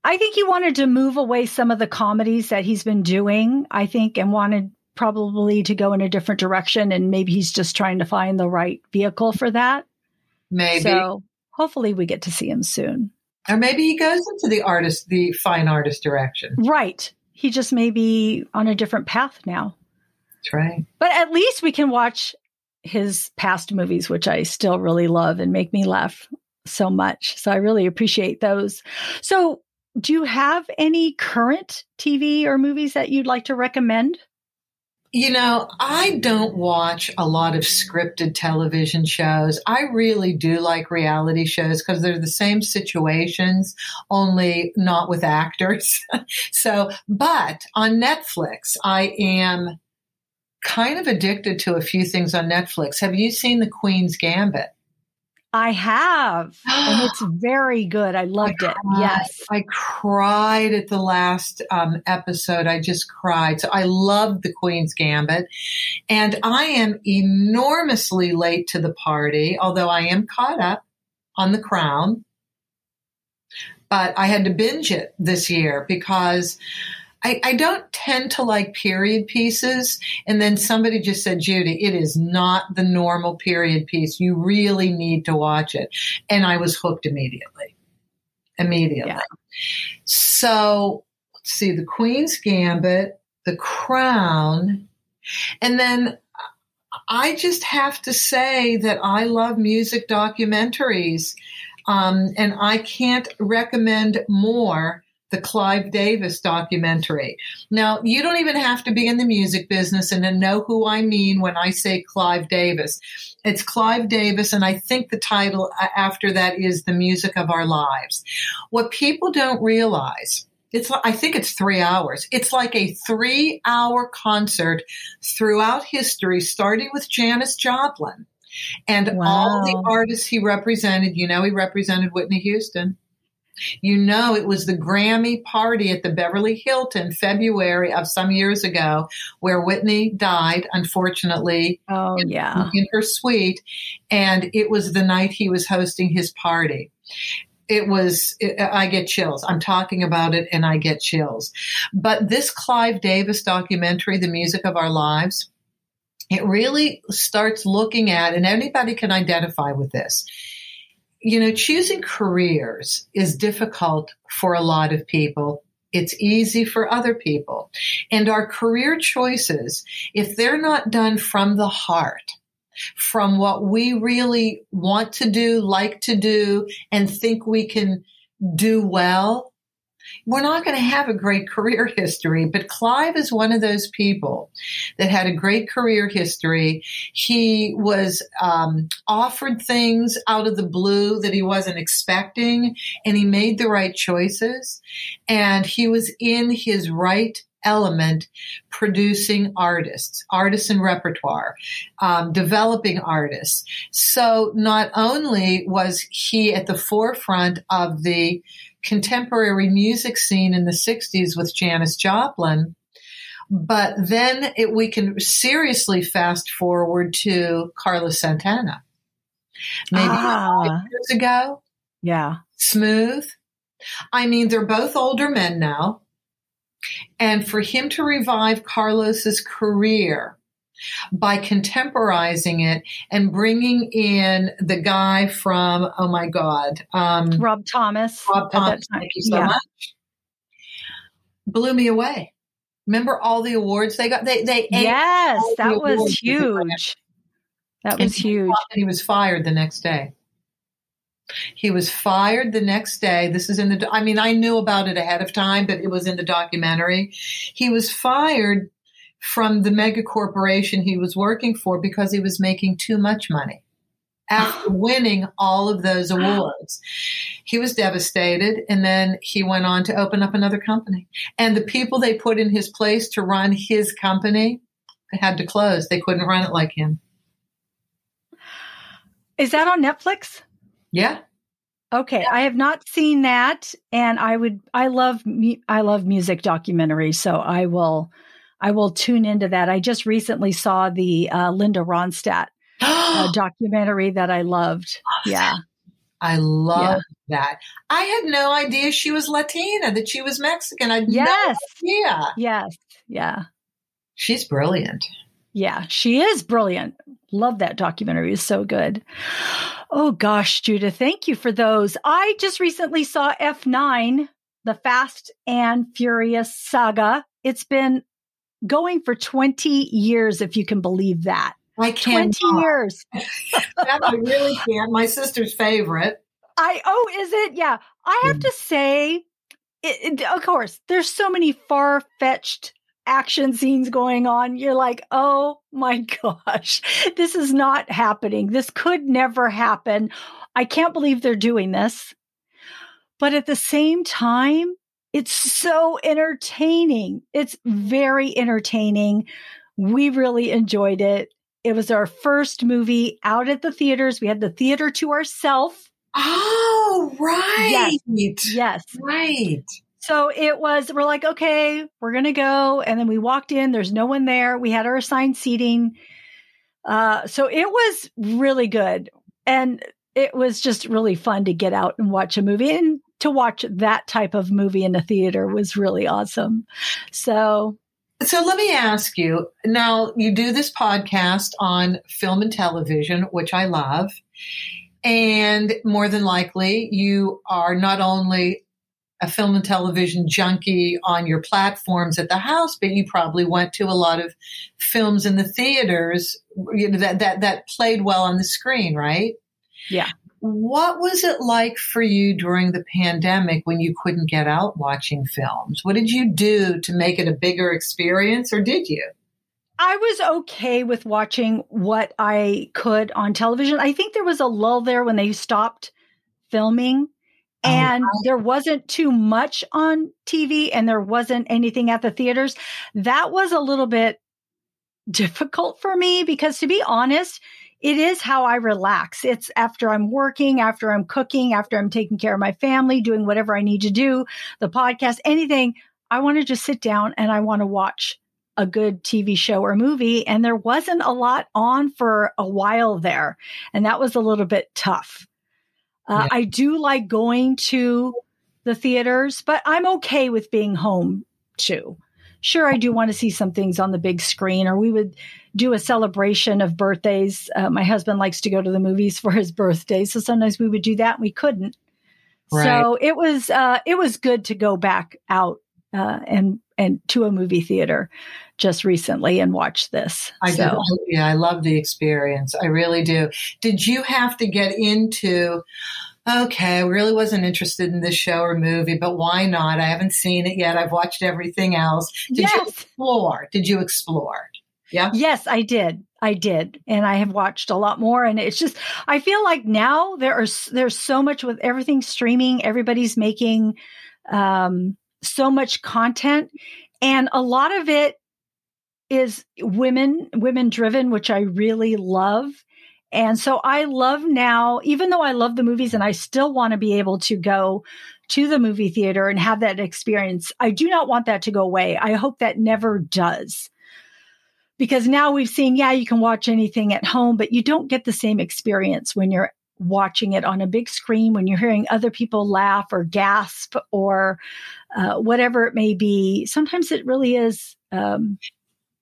I think he wanted to move away some of the comedies that he's been doing, I think, and wanted probably to go in a different direction. And maybe he's just trying to find the right vehicle for that. Maybe. So hopefully we get to see him soon. Or maybe he goes into the artist, the fine artist direction. Right. He just may be on a different path now. That's right. But at least we can watch his past movies, which I still really love and make me laugh so much. So I really appreciate those. So, do you have any current TV or movies that you'd like to recommend? You know, I don't watch a lot of scripted television shows. I really do like reality shows because they're the same situations, only not with actors. so, but on Netflix, I am kind of addicted to a few things on Netflix. Have you seen The Queen's Gambit? I have, and it's very good. I loved I it. Yes, I cried at the last um, episode. I just cried. So I loved the Queen's Gambit, and I am enormously late to the party. Although I am caught up on The Crown, but I had to binge it this year because I, I, don't tend to like period pieces. And then somebody just said, Judy, it is not the normal period piece. You really need to watch it. And I was hooked immediately. Immediately. Yeah. So let's see, The Queen's Gambit, The Crown, and then I just have to say that I love music documentaries. Um, and I can't recommend more the Clive Davis documentary. Now, you don't even have to be in the music business and to know who I mean when I say Clive Davis. It's Clive Davis, and I think the title after that is The Music of Our Lives. What people don't realize it's I think it's three hours. It's like a three hour concert throughout history, starting with Janis Joplin and wow. all the artists he represented. You know, he represented Whitney Houston. You know, it was the Grammy party at the Beverly Hilton February of some years ago where Whitney died, unfortunately. Oh, in, yeah. In her suite. And it was the night he was hosting his party it was it, i get chills i'm talking about it and i get chills but this clive davis documentary the music of our lives it really starts looking at and anybody can identify with this you know, choosing careers is difficult for a lot of people. It's easy for other people. And our career choices, if they're not done from the heart, from what we really want to do, like to do, and think we can do well, we're not going to have a great career history, but Clive is one of those people that had a great career history. He was um, offered things out of the blue that he wasn't expecting, and he made the right choices. And he was in his right element producing artists, artists and repertoire, um, developing artists. So not only was he at the forefront of the contemporary music scene in the 60s with Janis Joplin. But then it, we can seriously fast forward to Carlos Santana. Maybe ah. years ago. Yeah. Smooth. I mean, they're both older men now. And for him to revive Carlos's career by contemporizing it and bringing in the guy from, oh my God, um, Rob Thomas. Rob Thomas, thank you so yeah. much. Blew me away. Remember all the awards they got? They they yes, that was huge. That was huge. He was fired the next day. He was fired the next day. This is in the, I mean, I knew about it ahead of time, but it was in the documentary. He was fired from the mega corporation he was working for because he was making too much money after winning all of those awards. He was devastated and then he went on to open up another company. And the people they put in his place to run his company had to close. They couldn't run it like him. Is that on Netflix? Yeah. Okay. I have not seen that, and I would. I love. me. I love music documentaries, so I will. I will tune into that. I just recently saw the uh, Linda Ronstadt uh, documentary that I loved. Yeah. I love yeah. that. I had no idea she was Latina, that she was Mexican. I yes. no idea. Yes. Yeah. She's brilliant. Yeah, she is brilliant. Love that documentary. It's so good. Oh gosh, Judah, thank you for those. I just recently saw F9, the Fast and Furious saga. It's been going for 20 years, if you can believe that. I can't. 20 years. that I really can't. My sister's favorite. I, oh, is it? Yeah. I have to say, it, it, of course, there's so many far fetched action scenes going on. You're like, oh my gosh, this is not happening. This could never happen. I can't believe they're doing this. But at the same time, it's so entertaining. It's very entertaining. We really enjoyed it. It was our first movie out at the theaters. We had the theater to ourselves. Oh, right. Yes. yes. Right. So it was, we're like, okay, we're going to go. And then we walked in, there's no one there. We had our assigned seating. Uh, so it was really good. And it was just really fun to get out and watch a movie. And to watch that type of movie in the theater was really awesome. So. So let me ask you now, you do this podcast on film and television, which I love. And more than likely, you are not only a film and television junkie on your platforms at the house, but you probably went to a lot of films in the theaters you know, that, that, that played well on the screen, right? Yeah. What was it like for you during the pandemic when you couldn't get out watching films? What did you do to make it a bigger experience or did you? I was okay with watching what I could on television. I think there was a lull there when they stopped filming Oh, and oh, there wasn't too much on TV and there wasn't anything at the theaters. That was a little bit difficult for me because to be honest, it is how I relax. It's after I'm working, after I'm cooking, after I'm taking care of my family, doing whatever I need to do, the podcast, anything. I want to just sit down and I want to watch a good TV show or movie. And there wasn't a lot on for a while there. And that was a little bit tough. Uh, yeah. I do like going to the theaters, but I'm okay with being home too. Sure, I do want to see some things on the big screen, or we would do a celebration of birthdays. Uh, my husband likes to go to the movies for his birthday, so sometimes we would do that. And we couldn't, right. so it was uh, it was good to go back out uh, and and to a movie theater just recently and watch this. I so. do. Yeah, I love the experience. I really do. Did you have to get into? Okay, I really wasn't interested in this show or movie, but why not? I haven't seen it yet. I've watched everything else. Did yes. you explore? Did you explore? Yeah. Yes, I did. I did. And I have watched a lot more and it's just I feel like now there are there's so much with everything streaming, everybody's making um so much content and a lot of it is women women driven which i really love and so i love now even though i love the movies and i still want to be able to go to the movie theater and have that experience i do not want that to go away i hope that never does because now we've seen yeah you can watch anything at home but you don't get the same experience when you're watching it on a big screen, when you're hearing other people laugh or gasp or uh, whatever it may be, sometimes it really is um,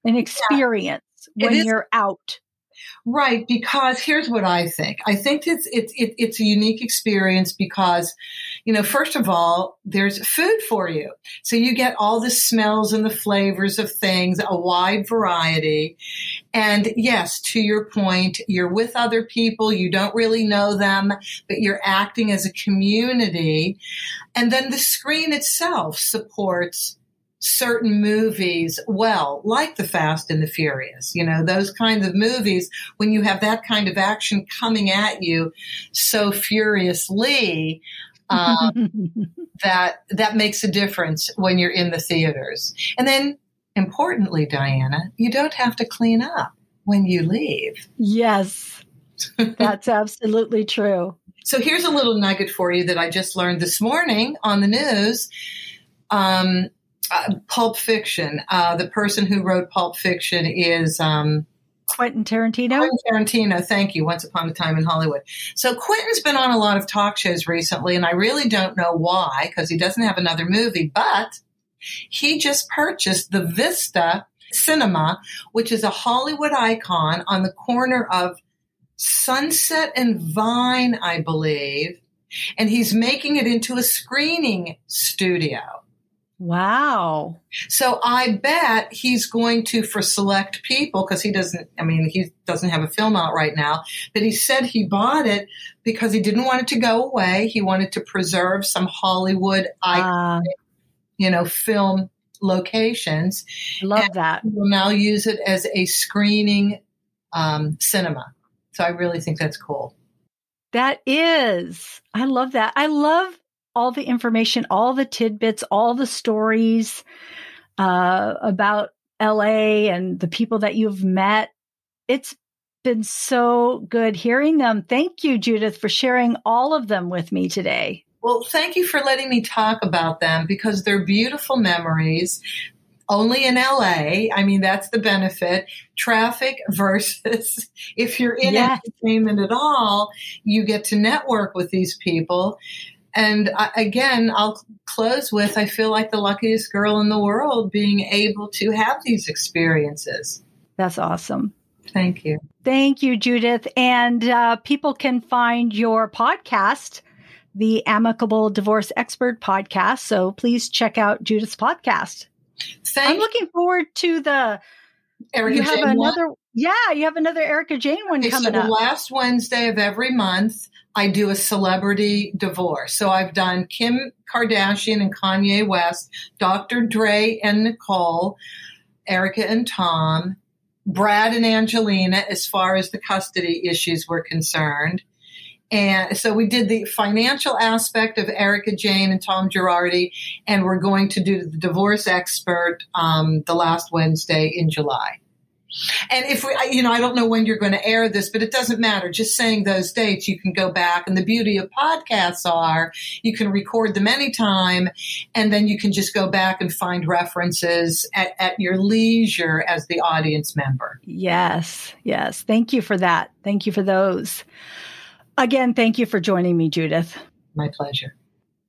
an experience yeah. when you're out. Right, because here's what I think. I think it's it's it's a unique experience because, you know, first of all, there's food for you, so you get all the smells and the flavors of things, a wide variety, and yes, to your point, you're with other people, you don't really know them, but you're acting as a community, and then the screen itself supports certain movies well, like The Fast and the Furious. You know, those kinds of movies, when you have that kind of action coming at you so furiously, um, that that makes a difference when you're in the theaters. And then, importantly, Diana, you don't have to clean up when you leave. Yes, that's absolutely true. So here's a little nugget for you that I just learned this morning on the news. Um, uh, Pulp Fiction. Uh, the person who wrote Pulp Fiction is um, Quentin Tarantino. Quentin Tarantino, thank you. Once upon a time in Hollywood. So Quentin's been on a lot of talk shows recently, and I really don't know why because he doesn't have another movie. But he just purchased the Vista Cinema, which is a Hollywood icon on the corner of Sunset and Vine, I believe. And he's making it into a screening studio. Wow. So I bet he's going to, for select people, because he doesn't, I mean, he doesn't have a film out right now, but he said he bought it because he didn't want it to go away. He wanted to preserve some Hollywood, uh, you know, film locations. Love and that. We'll now use it as a screening um, cinema. So I really think that's cool. That is. I love that. I love all the information, all the tidbits, all the stories uh, about LA and the people that you've met. It's been so good hearing them. Thank you, Judith, for sharing all of them with me today. Well, thank you for letting me talk about them because they're beautiful memories. Only in LA. I mean, that's the benefit. Traffic versus if you're in yes. entertainment at all, you get to network with these people. And I, again, I'll close with I feel like the luckiest girl in the world being able to have these experiences. That's awesome. Thank you. Thank you, Judith. And uh, people can find your podcast, the Amicable Divorce Expert podcast. So please check out Judith's podcast. Thank I'm looking forward to the. Erika you have Jayne another. One. Yeah, you have another Erika Jayne one okay, coming so up. Last Wednesday of every month, I do a celebrity divorce. So I've done Kim Kardashian and Kanye West, Dr. Dre and Nicole, Erika and Tom, Brad and Angelina, as far as the custody issues were concerned. And so we did the financial aspect of Erika Jayne and Tom Girardi, and we're going to do the divorce expert um, the last Wednesday in July. And if we, you know, I don't know when you're going to air this, but it doesn't matter. Just saying those dates, you can go back. And the beauty of podcasts are you can record them anytime and then you can just go back and find references at, at your leisure as the audience member. Yes. Yes. Thank you for that. Thank you for those. Again, thank you for joining me, Judith. My pleasure.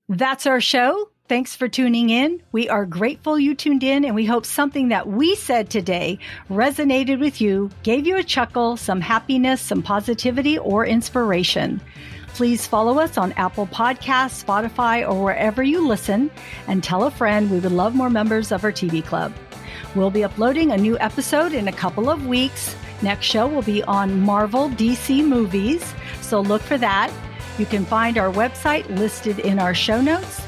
That's our show. Thanks for tuning in. We are grateful you tuned in, and we hope something that we said today resonated with you, gave you a chuckle, some happiness, some positivity, or inspiration. Please follow us on Apple Podcasts, Spotify, or wherever you listen, and tell a friend we would love more members of our TV club. We'll be uploading a new episode in a couple of weeks. Next show will be on Marvel DC movies, so look for that. You can find our website listed in our show notes.